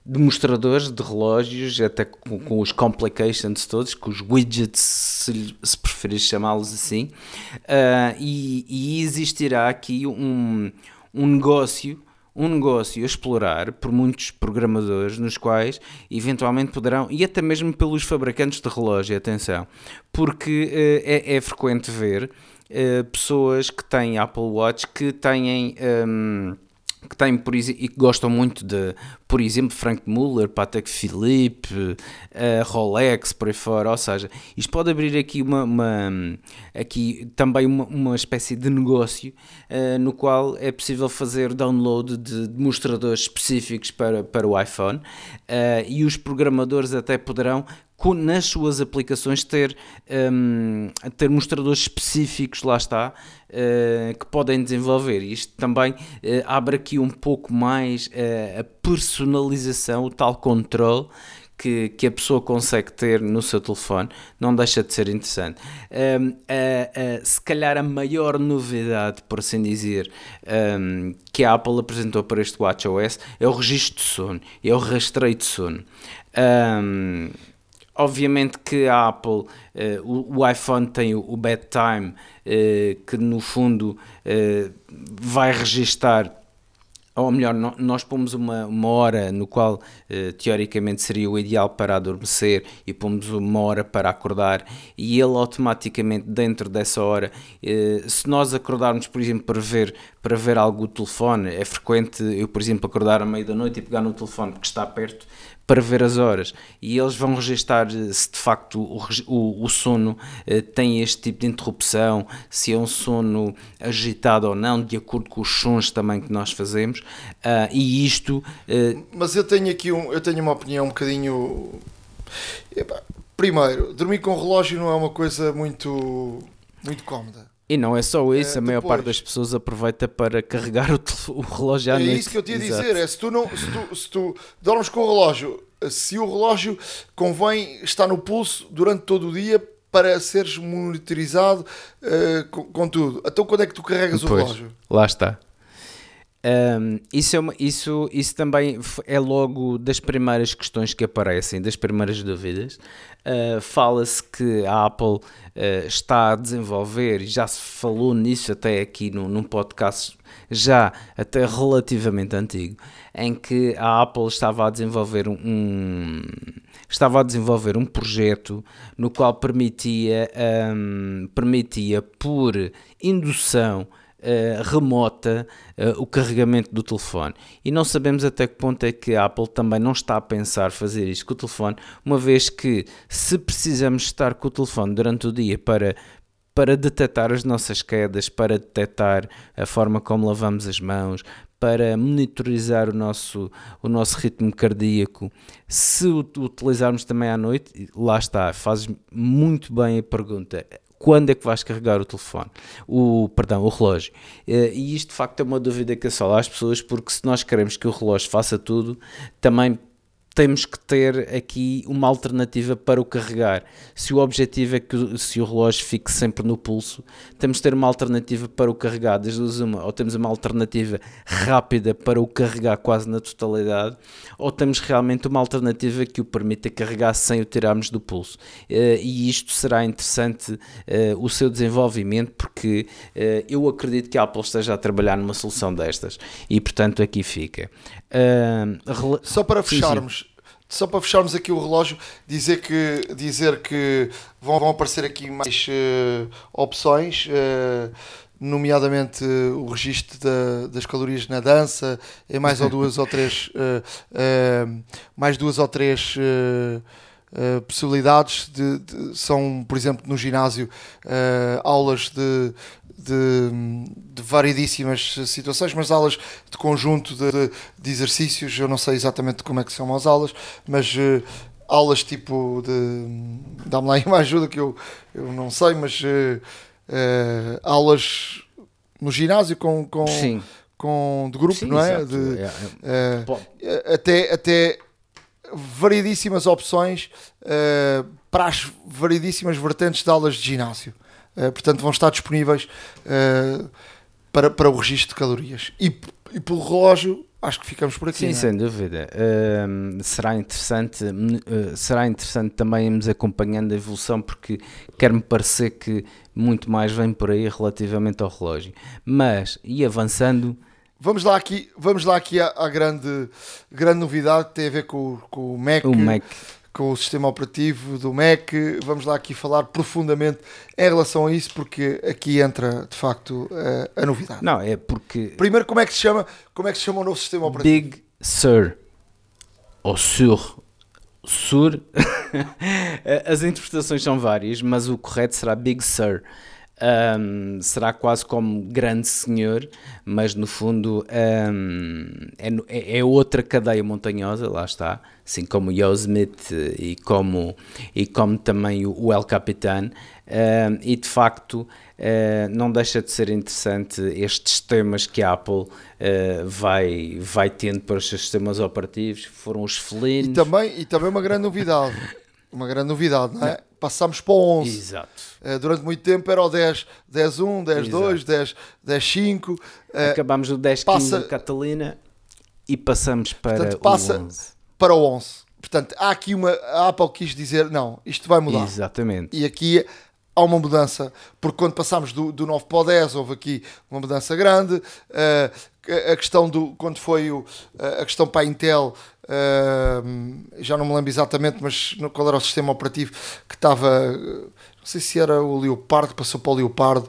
demonstradores de relógios, até com, com, os complications todos, com os widgets, se, se preferires chamá-los assim, uh, e, e, existirá aqui um, um negócio um negócio a explorar por muitos programadores, nos quais eventualmente poderão, e até mesmo pelos fabricantes de relógio, atenção, porque uh, é, é, frequente ver uh, pessoas que têm Apple Watch que têm. Um, que têm por e que gostam muito de, por exemplo, Frank Muller, Patek Philippe, uh, Rolex, por aí fora. Ou seja, isto pode abrir aqui uma, uma aqui também uma, uma espécie de negócio uh, no qual é possível fazer download de demonstradores específicos para, para o iPhone uh, e os programadores até poderão nas suas aplicações ter, um, ter mostradores específicos, lá está, uh, que podem desenvolver. Isto também uh, abre aqui um pouco mais uh, a personalização, o tal controle que, que, a pessoa consegue ter no seu telefone, não deixa de ser interessante. Um, se calhar a maior novidade, por assim dizer, um, que a Apple apresentou para este WatchOS é o registro de sono, é o rastreio de sono. Um, Obviamente que a Apple, uh, o, o, iPhone tem o, o bedtime, uh, que no fundo uh, vai registar, ou melhor, no, nós pomos uma, uma hora no qual teoricamente seria o ideal para adormecer e pomos uma hora para acordar e ele automaticamente dentro dessa hora, se nós acordarmos, por exemplo, para ver, para ver algo do telefone, é frequente eu, por exemplo, acordar à meia da noite e pegar no telefone porque está perto para ver as horas e eles vão registar eh, se de facto o, o, o sono eh, tem este tipo de interrupção, se é um sono agitado ou não, de acordo com os sons também que nós fazemos. Uh, e isto. Uh... Mas eu tenho aqui um, eu tenho uma opinião um bocadinho. Primeiro, dormir com relógio não é uma coisa muito, muito cómoda. E não é só isso, é, a maior depois, parte das pessoas aproveita para carregar o, o relógio à é noite. É isso que eu tinha a dizer, é se tu, não, se, tu, se tu dormes com o relógio, se o relógio convém estar no pulso durante todo o dia para seres monitorizado uh, com, com, tudo. Então quando é que tu carregas pois, o relógio? Lá está. Um, isso, é uma, isso, isso também é logo das primeiras questões que aparecem, das primeiras dúvidas. Uh, Fala-se que a Apple uh, está a desenvolver, e já se falou nisso até aqui no, num podcast já até relativamente antigo, em que a Apple estava a desenvolver um, estava a desenvolver um projeto no qual permitia, um, permitia por indução uh, remota uh, o carregamento do telefone. E não sabemos até que ponto é que a Apple também não está a pensar fazer isto com o telefone, uma vez que se precisamos estar com o telefone durante o dia para para detectar as nossas quedas, para detectar a forma como lavamos as mãos, para monitorizar o nosso, o nosso ritmo cardíaco. Se o utilizarmos também à noite, lá está, fazes muito bem a pergunta quando é que vais carregar o telefone, o, perdão, o relógio. Eh, e isto de facto é uma dúvida que assola as pessoas, porque se nós queremos que o relógio faça tudo, também temos que ter aqui uma alternativa para o carregar. Se o objetivo é que se o relógio fique sempre no pulso, temos que ter uma alternativa para o carregar, das duas uma, ou temos uma alternativa rápida para o carregar quase na totalidade, ou temos realmente uma alternativa que o permita carregar sem o tirarmos do pulso. Eh, e isto será interessante eh, o seu desenvolvimento, porque eh, eu acredito que a Apple esteja a trabalhar numa solução destas, e portanto aqui fica. Só para fecharmos, só para fecharmos aqui o relógio, dizer que, dizer que vão, vão aparecer aqui mais uh, opções, uh, nomeadamente uh, o registro da, das calorias na dança, e mais ou duas ou três, mais duas ou três possibilidades de, de, são, por exemplo, no ginásio, aulas de de, de, variedíssimas situações, mas aulas de conjunto de, de, exercícios, eu não sei exatamente como é que são as aulas, mas uh, aulas tipo de. dá-me lá uma ajuda que eu, eu não sei, mas uh, uh, aulas no ginásio com. com Com, de grupo, Sim, não é? De, é, é. até, até variedíssimas opções para as variedíssimas vertentes de aulas de ginásio. Uh, portanto, vão estar disponíveis uh, para, para o registro de calorias. E, e pelo relógio, acho que ficamos por aqui. Sim, é? sem dúvida. Uh, será, interessante, uh, será interessante também irmos acompanhando a evolução, porque quer-me parecer que muito mais vem por aí relativamente ao relógio. Mas, e avançando. Vamos lá aqui, vamos lá aqui à, à grande, grande novidade que tem a ver com, com o Mac. O Mac com o sistema operativo do Mac. Vamos lá aqui falar profundamente em relação a isso, porque aqui entra de facto a, a novidade. Não, é porque. Primeiro, como é que se chama, como é que se chama o novo sistema operativo? Big Sur. Ou Sur. Sur. As interpretações são várias, mas o correto será Big Sur. Um, será quase como grande senhor, mas no fundo um, é, é, outra cadeia montanhosa, lá está, assim como o Yosemite e como, e como também o, El Capitan, um, e de facto uh, não deixa de ser interessante estes temas que a Apple uh, vai, vai tendo para os seus sistemas operativos, foram os felinos. E também, e também uma grande novidade, uma grande novidade, não é? Passámos para o 11. Exato. Uh, durante muito tempo era o 10, 10 1, 10 Exato. 2, 10, 10 5. Acabámos do 10 passa, 15 Catalina e passamos para portanto, passa o 11. Para o 11. Portanto, há aqui uma. A Apple quis dizer: não, isto vai mudar. Exatamente. E aqui há uma mudança, porque quando passámos do, do 9 para o 10, houve aqui uma mudança grande. Uh, a questão do. Quando foi o, a questão para a Intel. Uh, já não me lembro exatamente, mas qual era o sistema operativo que estava. Não sei se era o Leopardo, passou para o Leopardo.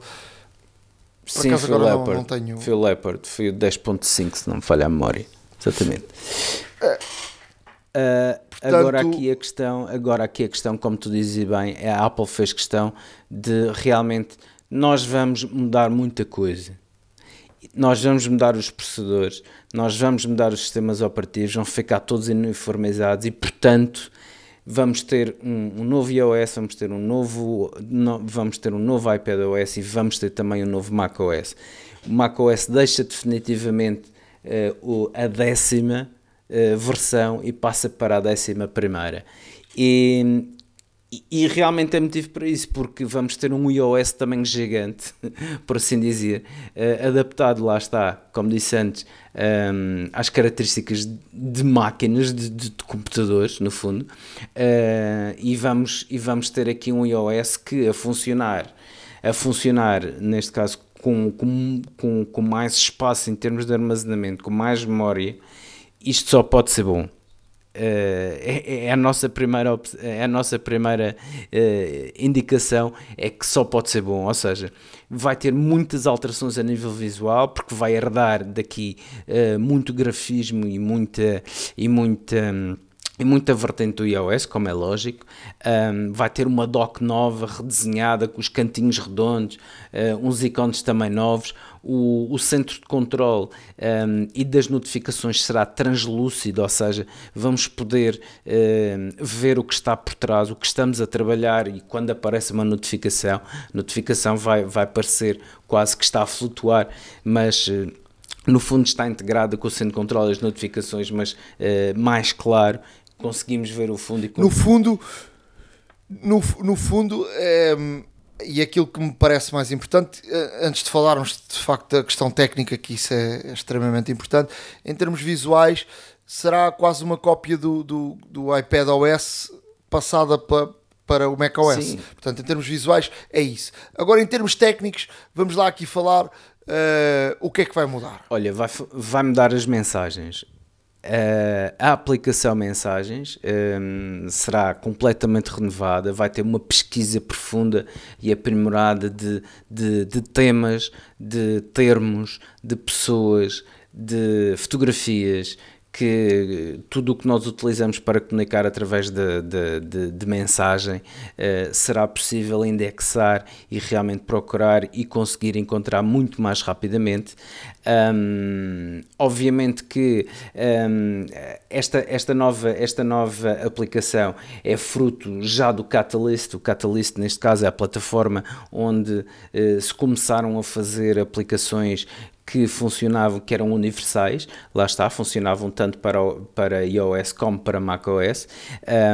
Por Sim, acaso agora Leopard. Não, não tenho. Foi o Leopard, foi o 10.5, se não me falha a memória. Exatamente. Uh, Uh, Portanto, agora aqui a questão, agora aqui a questão, como tu dizes bem, é a Apple fez questão de realmente nós vamos mudar muita coisa. Nós vamos mudar os processadores, nós vamos mudar os sistemas operativos, vão ficar todos uniformizados e, portanto, vamos ter um, um novo iOS, vamos ter um novo, no, vamos ter um novo iPadOS e vamos ter também um novo macOS. O macOS deixa definitivamente uh, a décima uh, versão e passa para a décima primeira. E, e, realmente é motivo para isso, porque vamos ter um iOS também gigante, por assim dizer, uh, adaptado, lá está, como disse antes, um, às características de máquinas, de, de, de computadores, no fundo, uh, e, vamos, e vamos ter aqui um iOS que a funcionar, a funcionar, neste caso, com, com, com, com mais espaço em termos de armazenamento, com mais memória, isto só pode ser bom. Uh, é, é, a nossa primeira, é a nossa primeira uh, indicação é que só pode ser bom, ou seja, vai ter muitas alterações a nível visual porque vai herdar daqui uh, muito grafismo e muita e muita muita vertente do iOS, como é lógico. Um, vai ter uma dock nova, redesenhada, com os cantinhos redondos, uh, uns ícones também novos. O, o centro de controle um, e das notificações será translúcido, ou seja, vamos poder ver o que está por trás, o que estamos a trabalhar e quando aparece uma notificação, notificação vai, vai parecer quase que está a flutuar, mas. Uh, no fundo está integrada com o centro de controle as notificações, mas uh, mais claro conseguimos ver o fundo e no fundo no, no fundo é, e aquilo que me parece mais importante eh, antes de falarmos de facto da questão técnica que isso é, é extremamente importante em termos visuais será quase uma cópia do, do, do iPad OS passada para, para o macOS Sim. portanto em termos visuais é isso agora em termos técnicos vamos lá aqui falar Uh, o que é que vai mudar? Olha, vai, vai mudar as mensagens. Uh, a aplicação Mensagens um, será completamente renovada, vai ter uma pesquisa profunda e aprimorada de, de, de temas, de termos, de pessoas, de fotografias, que tudo o que nós utilizamos para comunicar através de, de, de, de mensagem uh, será possível indexar e realmente procurar e conseguir encontrar muito mais rapidamente. Um, obviamente que um, esta, esta, nova, esta nova aplicação é fruto já do Catalyst. O Catalyst, neste caso, é a plataforma onde uh, se começaram a fazer aplicações que funcionavam, que eram universais, lá está, funcionavam tanto para, para iOS como para macOS,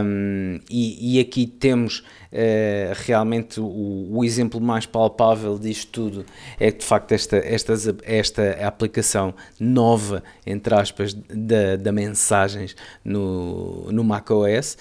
um, e, e aqui temos uh, realmente o, o, exemplo mais palpável disto tudo é que de facto esta, esta, esta aplicação nova, entre aspas, da, da mensagens no, no macOS,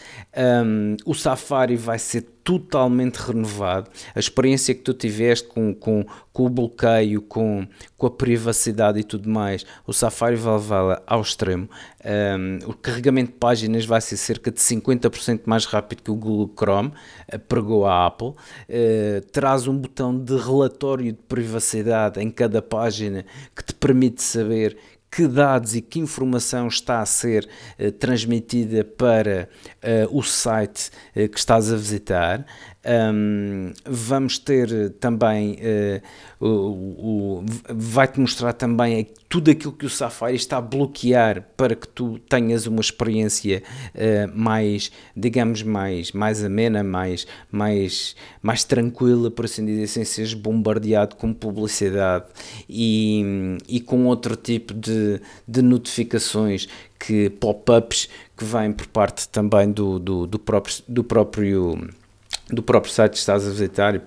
um, o Safari vai ser totalmente renovado. A experiência que tu tiveste com, com, com o bloqueio, com, com a privacidade e tudo mais, o Safari vai levá-la ao extremo. Um, o carregamento de páginas vai ser cerca de 50% mais rápido que o Google Chrome, uh, pregou a Apple. Uh, traz um botão de relatório de privacidade em cada página que te permite saber que dados e que informação está a ser uh, transmitida para uh, o site uh, que estás a visitar. Um, vamos ter também uh, o, o vai-te mostrar também tudo aquilo que o Safari está a bloquear para que tu tenhas uma experiência uh, mais, digamos, mais, mais amena, mais, mais, mais tranquila, por assim dizer, sem seres bombardeado com publicidade e, e com outro tipo de, de notificações que pop-ups que vêm por parte também do, do, do próprio, do próprio do próprio site que estás a visitar e,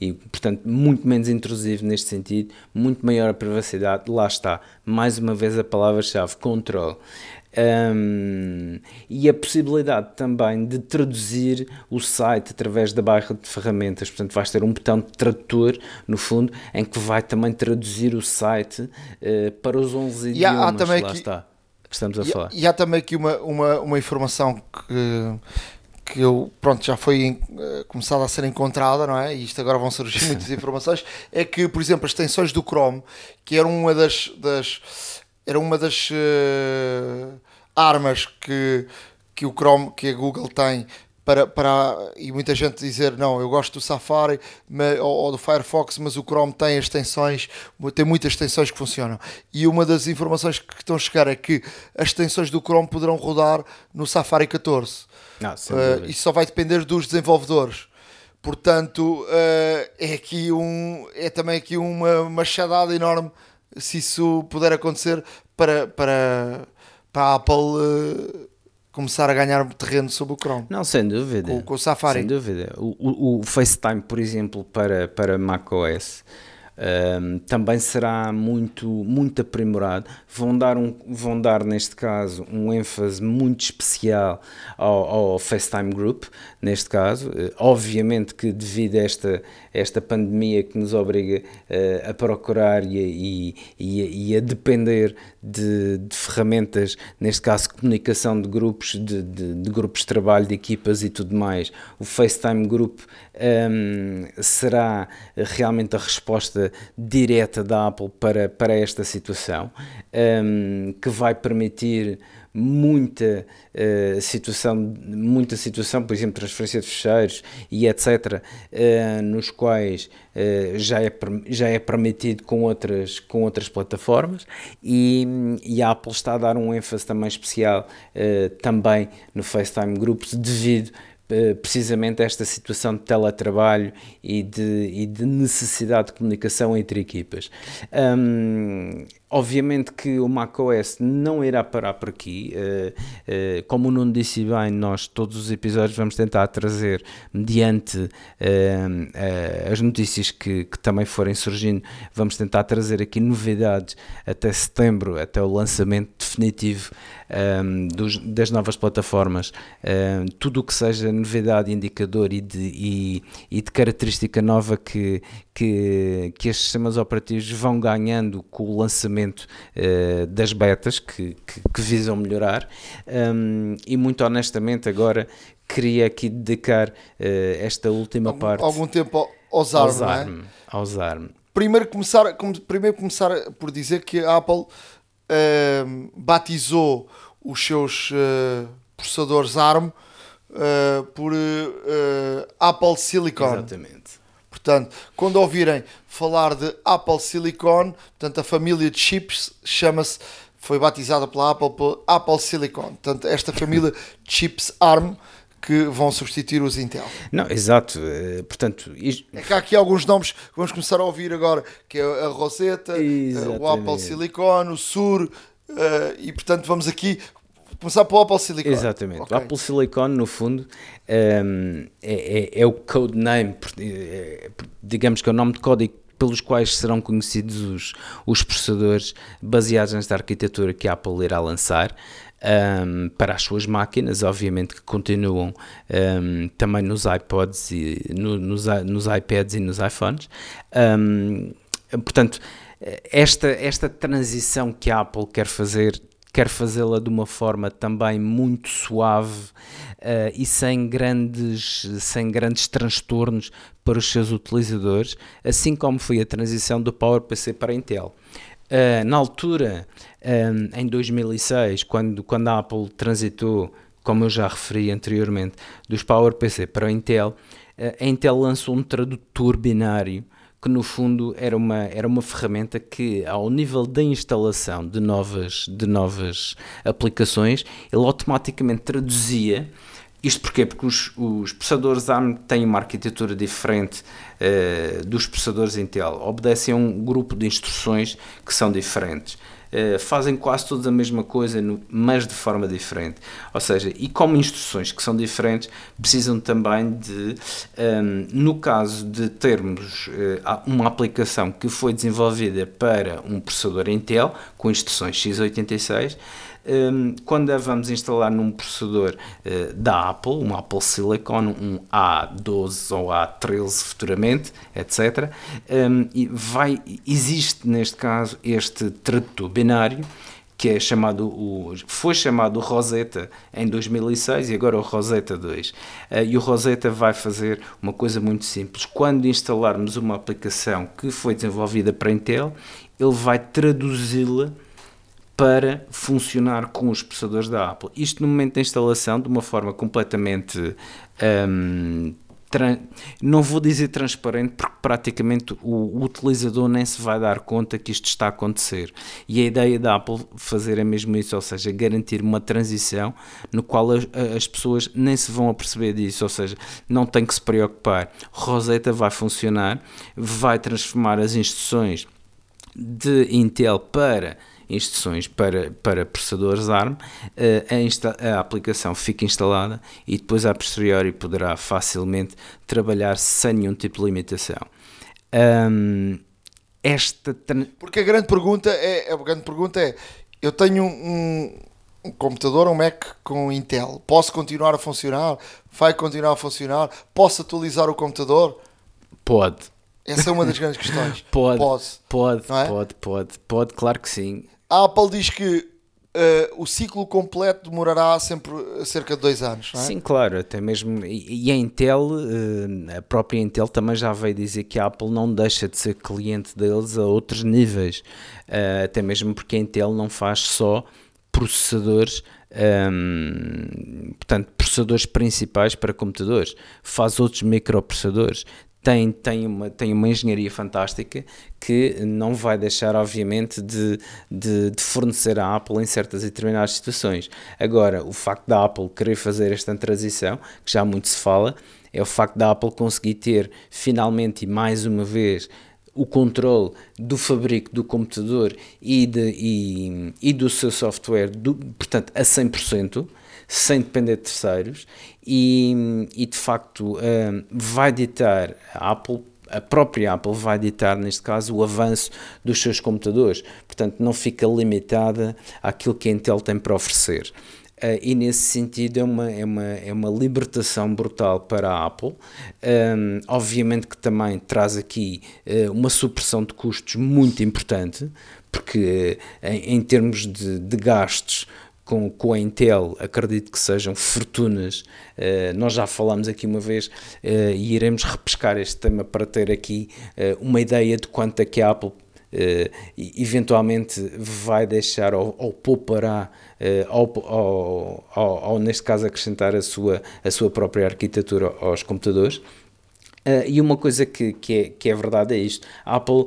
e, portanto, muito menos intrusivo neste sentido, muito maior a privacidade. Lá está, mais uma vez a palavra-chave: controle. Um, e a possibilidade também de traduzir o site através da barra de ferramentas. Portanto, vais ter um botão de tradutor, no fundo, em que vai também traduzir o site uh, para os 11 e idiomas. Há, há também lá aqui, está, que estamos a e, falar. E há também aqui uma, uma, uma informação que que eu, pronto, já foi uh, começada a ser encontrada, não é? E isto agora vão surgir muitas informações, é que, por exemplo, as extensões do Chrome, que eram uma das, das era uma das uh, armas que, que o Chrome, que a Google tem para, para e muita gente dizer não, eu gosto do Safari mas, ou, ou, do Firefox, mas o Chrome tem extensões, tem muitas extensões que funcionam. E uma das informações que estão a chegar é que as extensões do Chrome poderão rodar no Safari 14. Ah, uh, isso só vai depender dos desenvolvedores. Portanto, uh, é aqui um é também aqui uma machadada enorme se isso puder acontecer para, para, para a Apple uh, começar a ganhar terreno sobre o Chrome. Não, sem dúvida. Com, com o Safari. Sem dúvida. O, o, o FaceTime, por exemplo, para, para macOS um, também será muito, muito aprimorado. Vão dar, um, vão dar, neste caso, um ênfase muito especial ao, ao FaceTime Group, neste caso. Uh, obviamente que devido a esta, esta pandemia que nos obriga uh, a procurar e e, e, e a depender de, de, ferramentas, neste caso comunicação de grupos, de, de, de, grupos de trabalho, de equipas e tudo mais, o FaceTime Group um, será realmente a resposta direta da Apple para, para esta situação, um, que vai permitir muita uh, situação, muita situação, por exemplo, transferência de fecheiros e etc., uh, eh, nos quais uh, já, é, já é permitido com outras, com outras plataformas e, e a Apple está a dar um ênfase também especial também no FaceTime Groups devido precisamente esta situação de teletrabalho e de, e de necessidade de comunicação entre equipas. Um, Obviamente que o macOS não irá parar por aqui. Uh, uh, como o Nuno disse bem, nós todos os episódios vamos tentar trazer, mediante uh, as notícias que, que, também forem surgindo, vamos tentar trazer aqui novidades até setembro, até o lançamento definitivo das novas plataformas. Tudo o que seja novidade, indicador e de, e, e de característica nova que, que, que estes sistemas operativos vão ganhando com o lançamento uh, das betas que, que, que visam melhorar um, e muito honestamente agora queria aqui dedicar uh, esta última algum, parte algum tempo aos ARM, ARM, aos ARM. Primeiro começar, primeiro começar por dizer que a Apple uh, batizou os seus uh, processadores ARM por Apple Silicon. Exatamente. Portanto, quando ouvirem falar de Apple Silicon, portanto, a família de chips chama-se, foi batizada pela Apple por Apple Silicon. Portanto, esta família de chips ARM que vão substituir os Intel. Não, exato. Eh, portanto, isto... é que há aqui alguns nomes que vamos começar a ouvir agora, que é a Rosetta, Exatamente. o Apple Silicon, o Sur, eh, e portanto vamos aqui Começar pelo Apple Silicon. Exatamente. Okay. O Apple Silicon, no fundo, um, ehm, é, é, é, o codename, é, digamos que é o nome de código pelos quais serão conhecidos os, os processadores baseados nesta arquitetura que a Apple irá lançar. Um, ehm, para as suas máquinas, obviamente que continuam um, ehm, também nos iPods e no, nos, nos iPads e nos iPhones. Um, portanto, esta, esta transição que a Apple quer fazer quer fazê-la de uma forma também muito suave uh, e sem grandes, sem grandes transtornos para os seus utilizadores, assim como foi a transição do PowerPC para Intel. Uh, na altura, um, em 2006, quando, quando a Apple transitou, como eu já referi anteriormente, dos PowerPC para a Intel, a Intel lançou um tradutor binário que no fundo era uma, era uma ferramenta que, ao nível da instalação de novas, de novas aplicações, ele automaticamente traduzia. Isto porquê? Porque os, os processadores ARM têm uma arquitetura diferente uh, dos processadores Intel, obedecem a um grupo de instruções que são diferentes. Uh, fazem quase todos a mesma coisa, mas de forma diferente. Ou seja, e como instruções que são diferentes, precisam também de, um, ehm, no caso de termos uh, uma aplicação que foi desenvolvida para um processador Intel, com instruções x86, um, quando a vamos instalar num processador uh, da Apple, um Apple Silicon, um A12 ou A13 futuramente, etc., um, e vai, existe neste caso este tradutor binário que é chamado o, foi chamado Rosetta em 2006 e agora o Rosetta 2. Uh, e o Rosetta vai fazer uma coisa muito simples. Quando instalarmos uma aplicação que foi desenvolvida para Intel, ele vai traduzi-la para funcionar com os processadores da Apple. Isto no momento da instalação, de uma forma completamente. Um, não vou dizer transparente, porque praticamente o, utilizador nem se vai dar conta que isto está a acontecer. E a ideia da Apple fazer é mesmo isso, ou seja, garantir uma transição no qual as, as pessoas nem se vão aperceber disso, ou seja, não tem que se preocupar. Rosetta vai funcionar, vai transformar as instruções de Intel para instruções para, para processadores ARM, eh, a, a, aplicação fica instalada e depois a posteriori poderá facilmente trabalhar sem nenhum tipo de limitação. Um, esta porque a grande pergunta é a grande pergunta é eu tenho um, um computador um Mac com Intel. Posso continuar a funcionar? Vai continuar a funcionar? Posso atualizar o computador? Pode. Essa é uma das grandes questões. Pode. Pode pode, é? pode pode pode claro que sim a Apple diz que uh, o ciclo completo demorará sempre cerca de dois anos. É? Sim, claro, até mesmo. E, a Intel, uh, a própria Intel também já veio dizer que a Apple não deixa de ser cliente deles a outros níveis, uh, até mesmo porque a Intel não faz só processadores. Um, portanto, processadores principais para computadores, faz outros microprocessadores, tem, tem, uma, tem uma engenharia fantástica que não vai deixar, obviamente, de, de, de, fornecer à Apple em certas e determinadas situações. Agora, o facto da Apple querer fazer esta transição, que já muito se fala, é o facto da Apple conseguir ter finalmente e mais uma vez o controle do fabrico do computador e, de, e, e do seu software, do, portanto, a 100% sem depender de terceiros e, e de facto uh, vai ditar a Apple a própria Apple vai ditar, neste caso, o avanço dos seus computadores. Portanto, não fica limitada àquilo que a Intel tem para oferecer. Uh, e nesse sentido é uma, é, uma, é uma libertação brutal para a Apple. Um, obviamente que também traz aqui uh, uma supressão de custos muito importante, porque uh, em, em, termos de, de gastos com, com a Intel, acredito que sejam fortunas. Uh, nós já falamos aqui uma vez uh, e iremos repescar este tema para ter aqui uh, uma ideia de quanto é que a Apple eventualmente vai deixar ou, ou poupará, ou, ou, ou, neste caso acrescentar a sua, a sua própria arquitetura aos computadores. e uma coisa que, que, é, que é verdade é isto: a Apple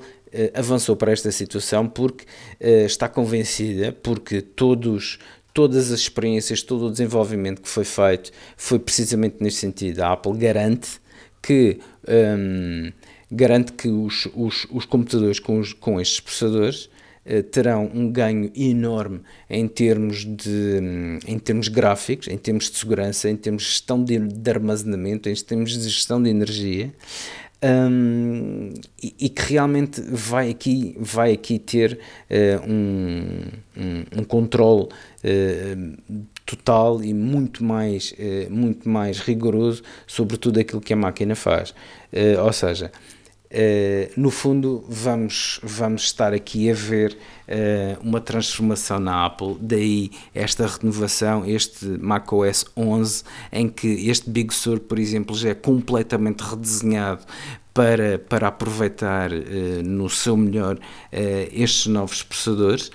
avançou para esta situação porque está convencida, porque todos, todas as experiências, todo o desenvolvimento que foi feito foi precisamente neste sentido. A Apple garante que, um, garante que os, os, os computadores com, os, com estes processadores uh, terão um ganho enorme em termos, de, um, em termos gráficos, em termos de segurança, em termos de gestão de, de armazenamento, em termos de gestão de energia. Um, e, e, que realmente vai aqui, vai aqui ter uh, um, um, um controle uh, total e muito mais, uh, muito mais rigoroso sobre tudo aquilo que a máquina faz. ou seja, Uh, no fundo, vamos, vamos estar aqui a ver uh, uma transformação na Apple, daí esta renovação, este macOS 11, em que este Big Sur, por exemplo, já é completamente redesenhado para, para aproveitar uh, no seu melhor estes novos processadores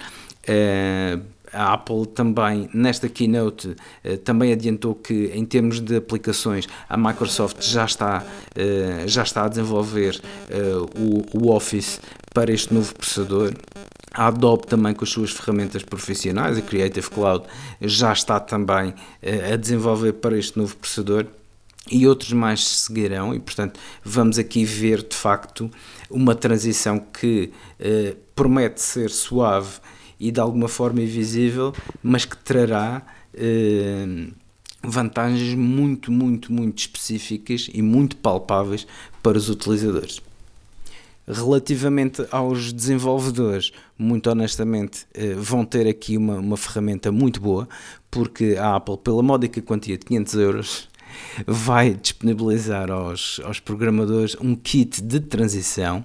a Apple também, nesta keynote, eh, também adiantou que, em termos de aplicações, a Microsoft já está, eh, já está a desenvolver eh, o, Office para este novo processador. A Adobe também com as suas ferramentas profissionais, a Creative Cloud, já está também a desenvolver para este novo processador e outros mais seguirão e portanto vamos aqui ver de facto uma transição que eh, promete ser suave e de alguma forma invisível, mas que trará eh, vantagens muito, muito, muito específicas e muito palpáveis para os utilizadores. Relativamente aos desenvolvedores, muito honestamente, eh, vão ter aqui uma, uma ferramenta muito boa, porque a Apple, pela módica quantia de 500 euros, vai disponibilizar aos, aos programadores um kit de transição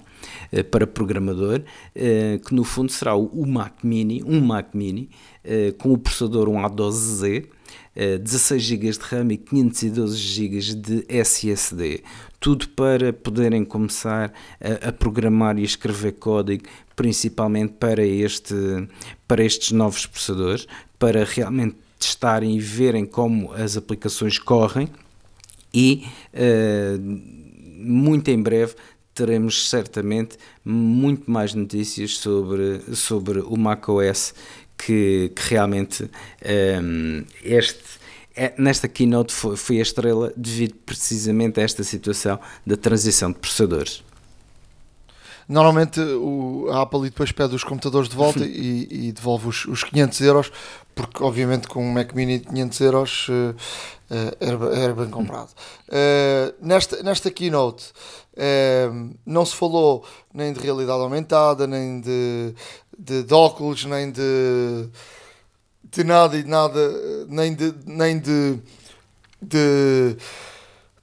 eh, para programador, eh, que no fundo será o Mac Mini, um Mac Mini, eh, com o processador um A12Z, 16 GB de RAM e 512 GB de SSD. Tudo para poderem começar a, a, programar e escrever código, principalmente para, este, para estes novos processadores, para realmente testarem e verem como as aplicações correm e uh, muito em breve teremos certamente muito mais notícias sobre, sobre o macOS que, que realmente um, eh, este é, nesta keynote foi, foi a estrela devido precisamente a esta situação da transição de processadores. Normalmente o, a Apple depois pede os computadores de volta e, e, devolve os, os 500 euros, porque obviamente com um Mac Mini de 500 euros uh, era, era, bem comprado. Uh, nesta, nesta keynote uh, não se falou nem de realidade aumentada, nem de, de, de óculos, nem de, de nada e nada, nem de, nem de, de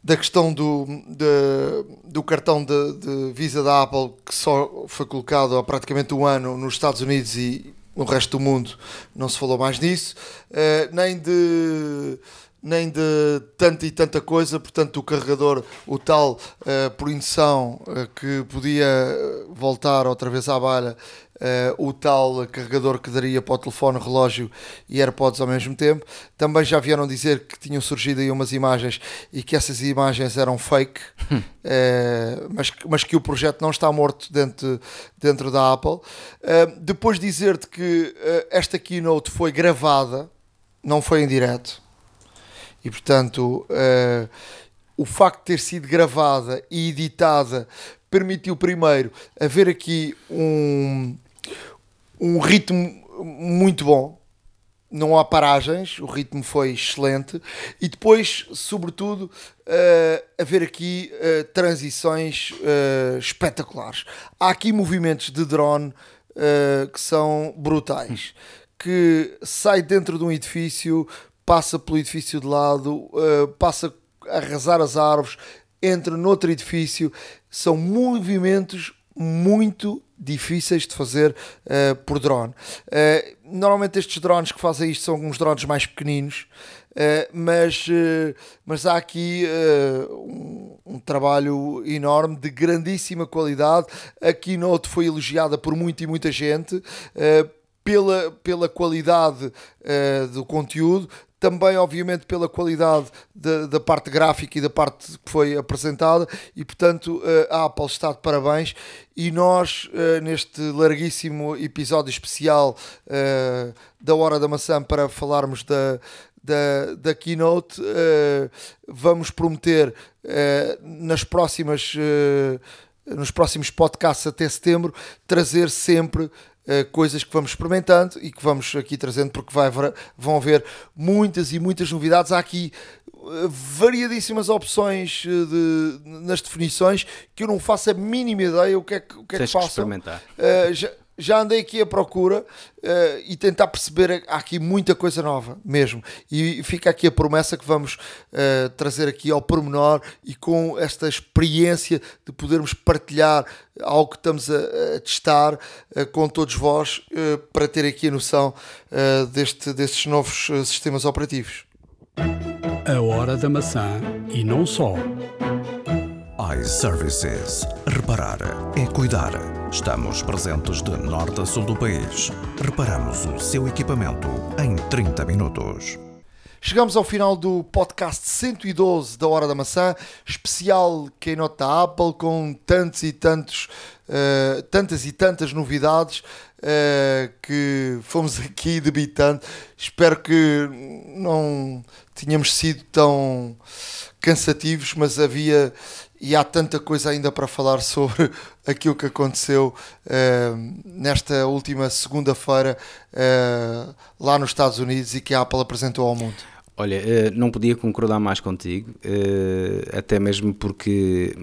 da questão do, de, do cartão de, de, Visa da Apple que só foi colocado há praticamente um ano nos Estados Unidos e, no resto do mundo não se falou mais disso, uh, nem de nem de tanta e tanta coisa, portanto o carregador, o tal uh, por indução uh, que podia voltar outra vez à balha, uh, o tal carregador que daria para o telefone, relógio e AirPods ao mesmo tempo. Também já vieram dizer que tinham surgido aí umas imagens e que essas imagens eram fake, uh, mas, mas que o projeto não está morto dentro, dentro da Apple. depois dizer-te que esta keynote foi gravada, não foi em direto e portanto, uh, o facto de ter sido gravada e editada permitiu primeiro haver aqui um, um ritmo muito bom. Não há paragens, o ritmo foi excelente e depois, sobretudo, uh, haver aqui uh, transições uh, espetaculares. Há aqui movimentos de drone que são brutais, que sai dentro de um edifício, passa pelo edifício de lado, passa a arrasar as árvores, entra noutro edifício. São movimentos muito difíceis de fazer uh, por drone. Uh, normalmente estes drones que fazem isto são uns drones mais pequeninos, uh, mas, mas há aqui um, um, trabalho enorme de grandíssima qualidade. A Keynote foi elogiada por muita e muita gente. pela, pela qualidade do conteúdo, também obviamente pela qualidade da, da, parte gráfica e da parte que foi apresentada. E portanto eh, a Apple está de parabéns. E nós eh, neste larguíssimo episódio especial eh, da Hora da Maçã para falarmos da, da, da Keynote vamos prometer nas próximas nos próximos podcasts até setembro trazer sempre uh, coisas que vamos experimentando e que vamos aqui trazendo, porque vai, vão haver muitas e muitas novidades. Há aqui uh, variadíssimas opções uh, de, nas definições que eu não faço a mínima ideia o que é que, o que, é que façam. experimentar. já, já andei aqui à procura uh, e tentar perceber há aqui muita coisa nova mesmo e fica aqui a promessa que vamos uh, trazer aqui ao pormenor e com esta experiência de podermos partilhar algo que estamos a, a testar uh, com todos vós para ter aqui a noção deste, destes novos sistemas operativos. A hora da maçã e não só iServices. Reparar é cuidar. Estamos presentes de norte a sul do país. Reparamos o seu equipamento em 30 minutos. Chegamos ao final do podcast 112 da Hora da Maçã, especial Keynote da Apple, com tantos e tantos, uh, tantas e tantas novidades uh, que fomos aqui debitando. Espero que não tínhamos sido tão cansativos, mas havia e há tanta coisa ainda para falar sobre aquilo que aconteceu uh, nesta última segunda-feira uh, lá nos Estados Unidos e que a Apple apresentou ao mundo. Olha, uh, não podia concordar mais contigo, até mesmo porque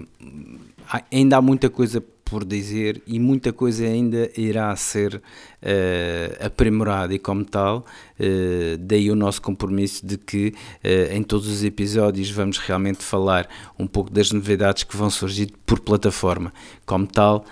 ainda há muita coisa por dizer e muita coisa ainda irá ser uh, aprimorada e como tal, uh, daí o nosso compromisso de que uh, em todos os episódios vamos realmente falar um pouco das novidades que vão surgir por plataforma. Como tal,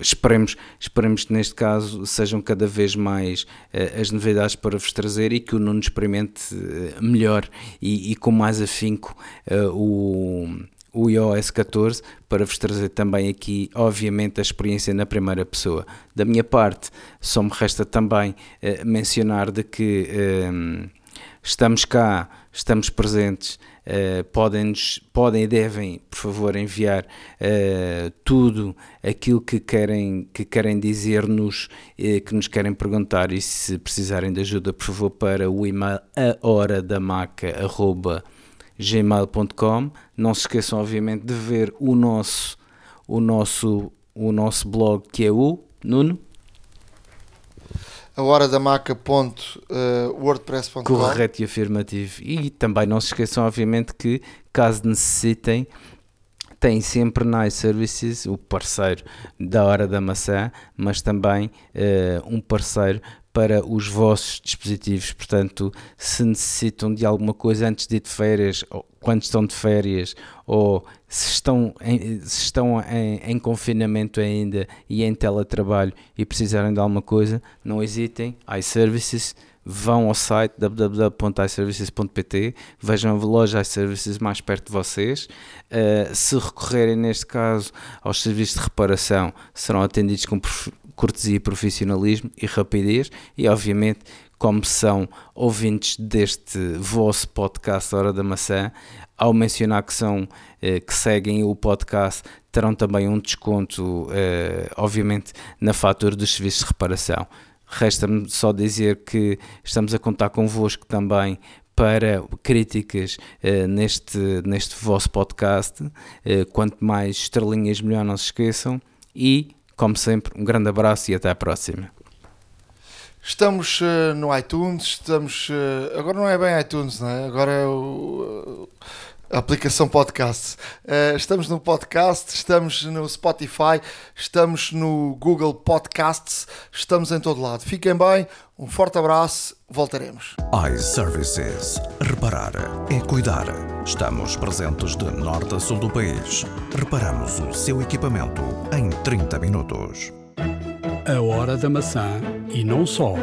esperemos, esperemos que neste caso sejam cada vez mais uh, as novidades para vos trazer e que o Nuno experimente uh, melhor e, e, com mais afinco uh, o, o iOS 14 para vos trazer também aqui, obviamente, a experiência na primeira pessoa. Da minha parte, só me resta também uh, mencionar de que uh, estamos cá, estamos presentes, uh, podem, podem e devem, por favor, enviar uh, tudo aquilo que querem, que querem dizer-nos, que nos querem perguntar e se precisarem de ajuda, por favor, para o e-mail ahoradamaca.com gmail.com. Não se esqueçam, obviamente, de ver o nosso, o nosso, o nosso blog que é o Nuno. A hora da maca.wordpress.com Correto e afirmativo. E também não se esqueçam, obviamente, que caso necessitem, tem sempre na iServices o parceiro da Hora da Maçã, mas também uh, um parceiro para os vossos dispositivos. Portanto, se necessitam de alguma coisa antes de ir de férias, ou quando estão de férias, ou se estão em, se estão em, em confinamento ainda e em teletrabalho e precisarem de alguma coisa, não hesitem, iServices vão ao site www.iservices.pt, vejam a loja iServices mais perto de vocês. Uh, se recorrerem, neste caso, aos serviços de reparação, serão atendidos com cortesia, profissionalismo e rapidez, e obviamente, como são ouvintes deste vosso podcast Hora da Maçã, ao mencionar que são eh, que seguem o podcast, terão também um desconto, eh, obviamente, na fatura dos serviços de reparação. Resta-me só dizer que estamos a contar convosco também para críticas uh, neste, neste vosso podcast. Uh, quanto mais estrelinhas, melhor, não se esqueçam. E, como sempre, um grande abraço e até à próxima. Estamos uh, no iTunes, estamos. agora não é bem iTunes, não é? Agora é o aplicação podcast. Uh, estamos no podcast, estamos no Spotify, estamos no Google Podcasts, estamos em todo lado. Fiquem bem, um forte abraço, voltaremos. iServices. Reparar é cuidar. Estamos presentes de norte a sul do país. Reparamos o seu equipamento em 30 minutos. A hora da maçã e não só.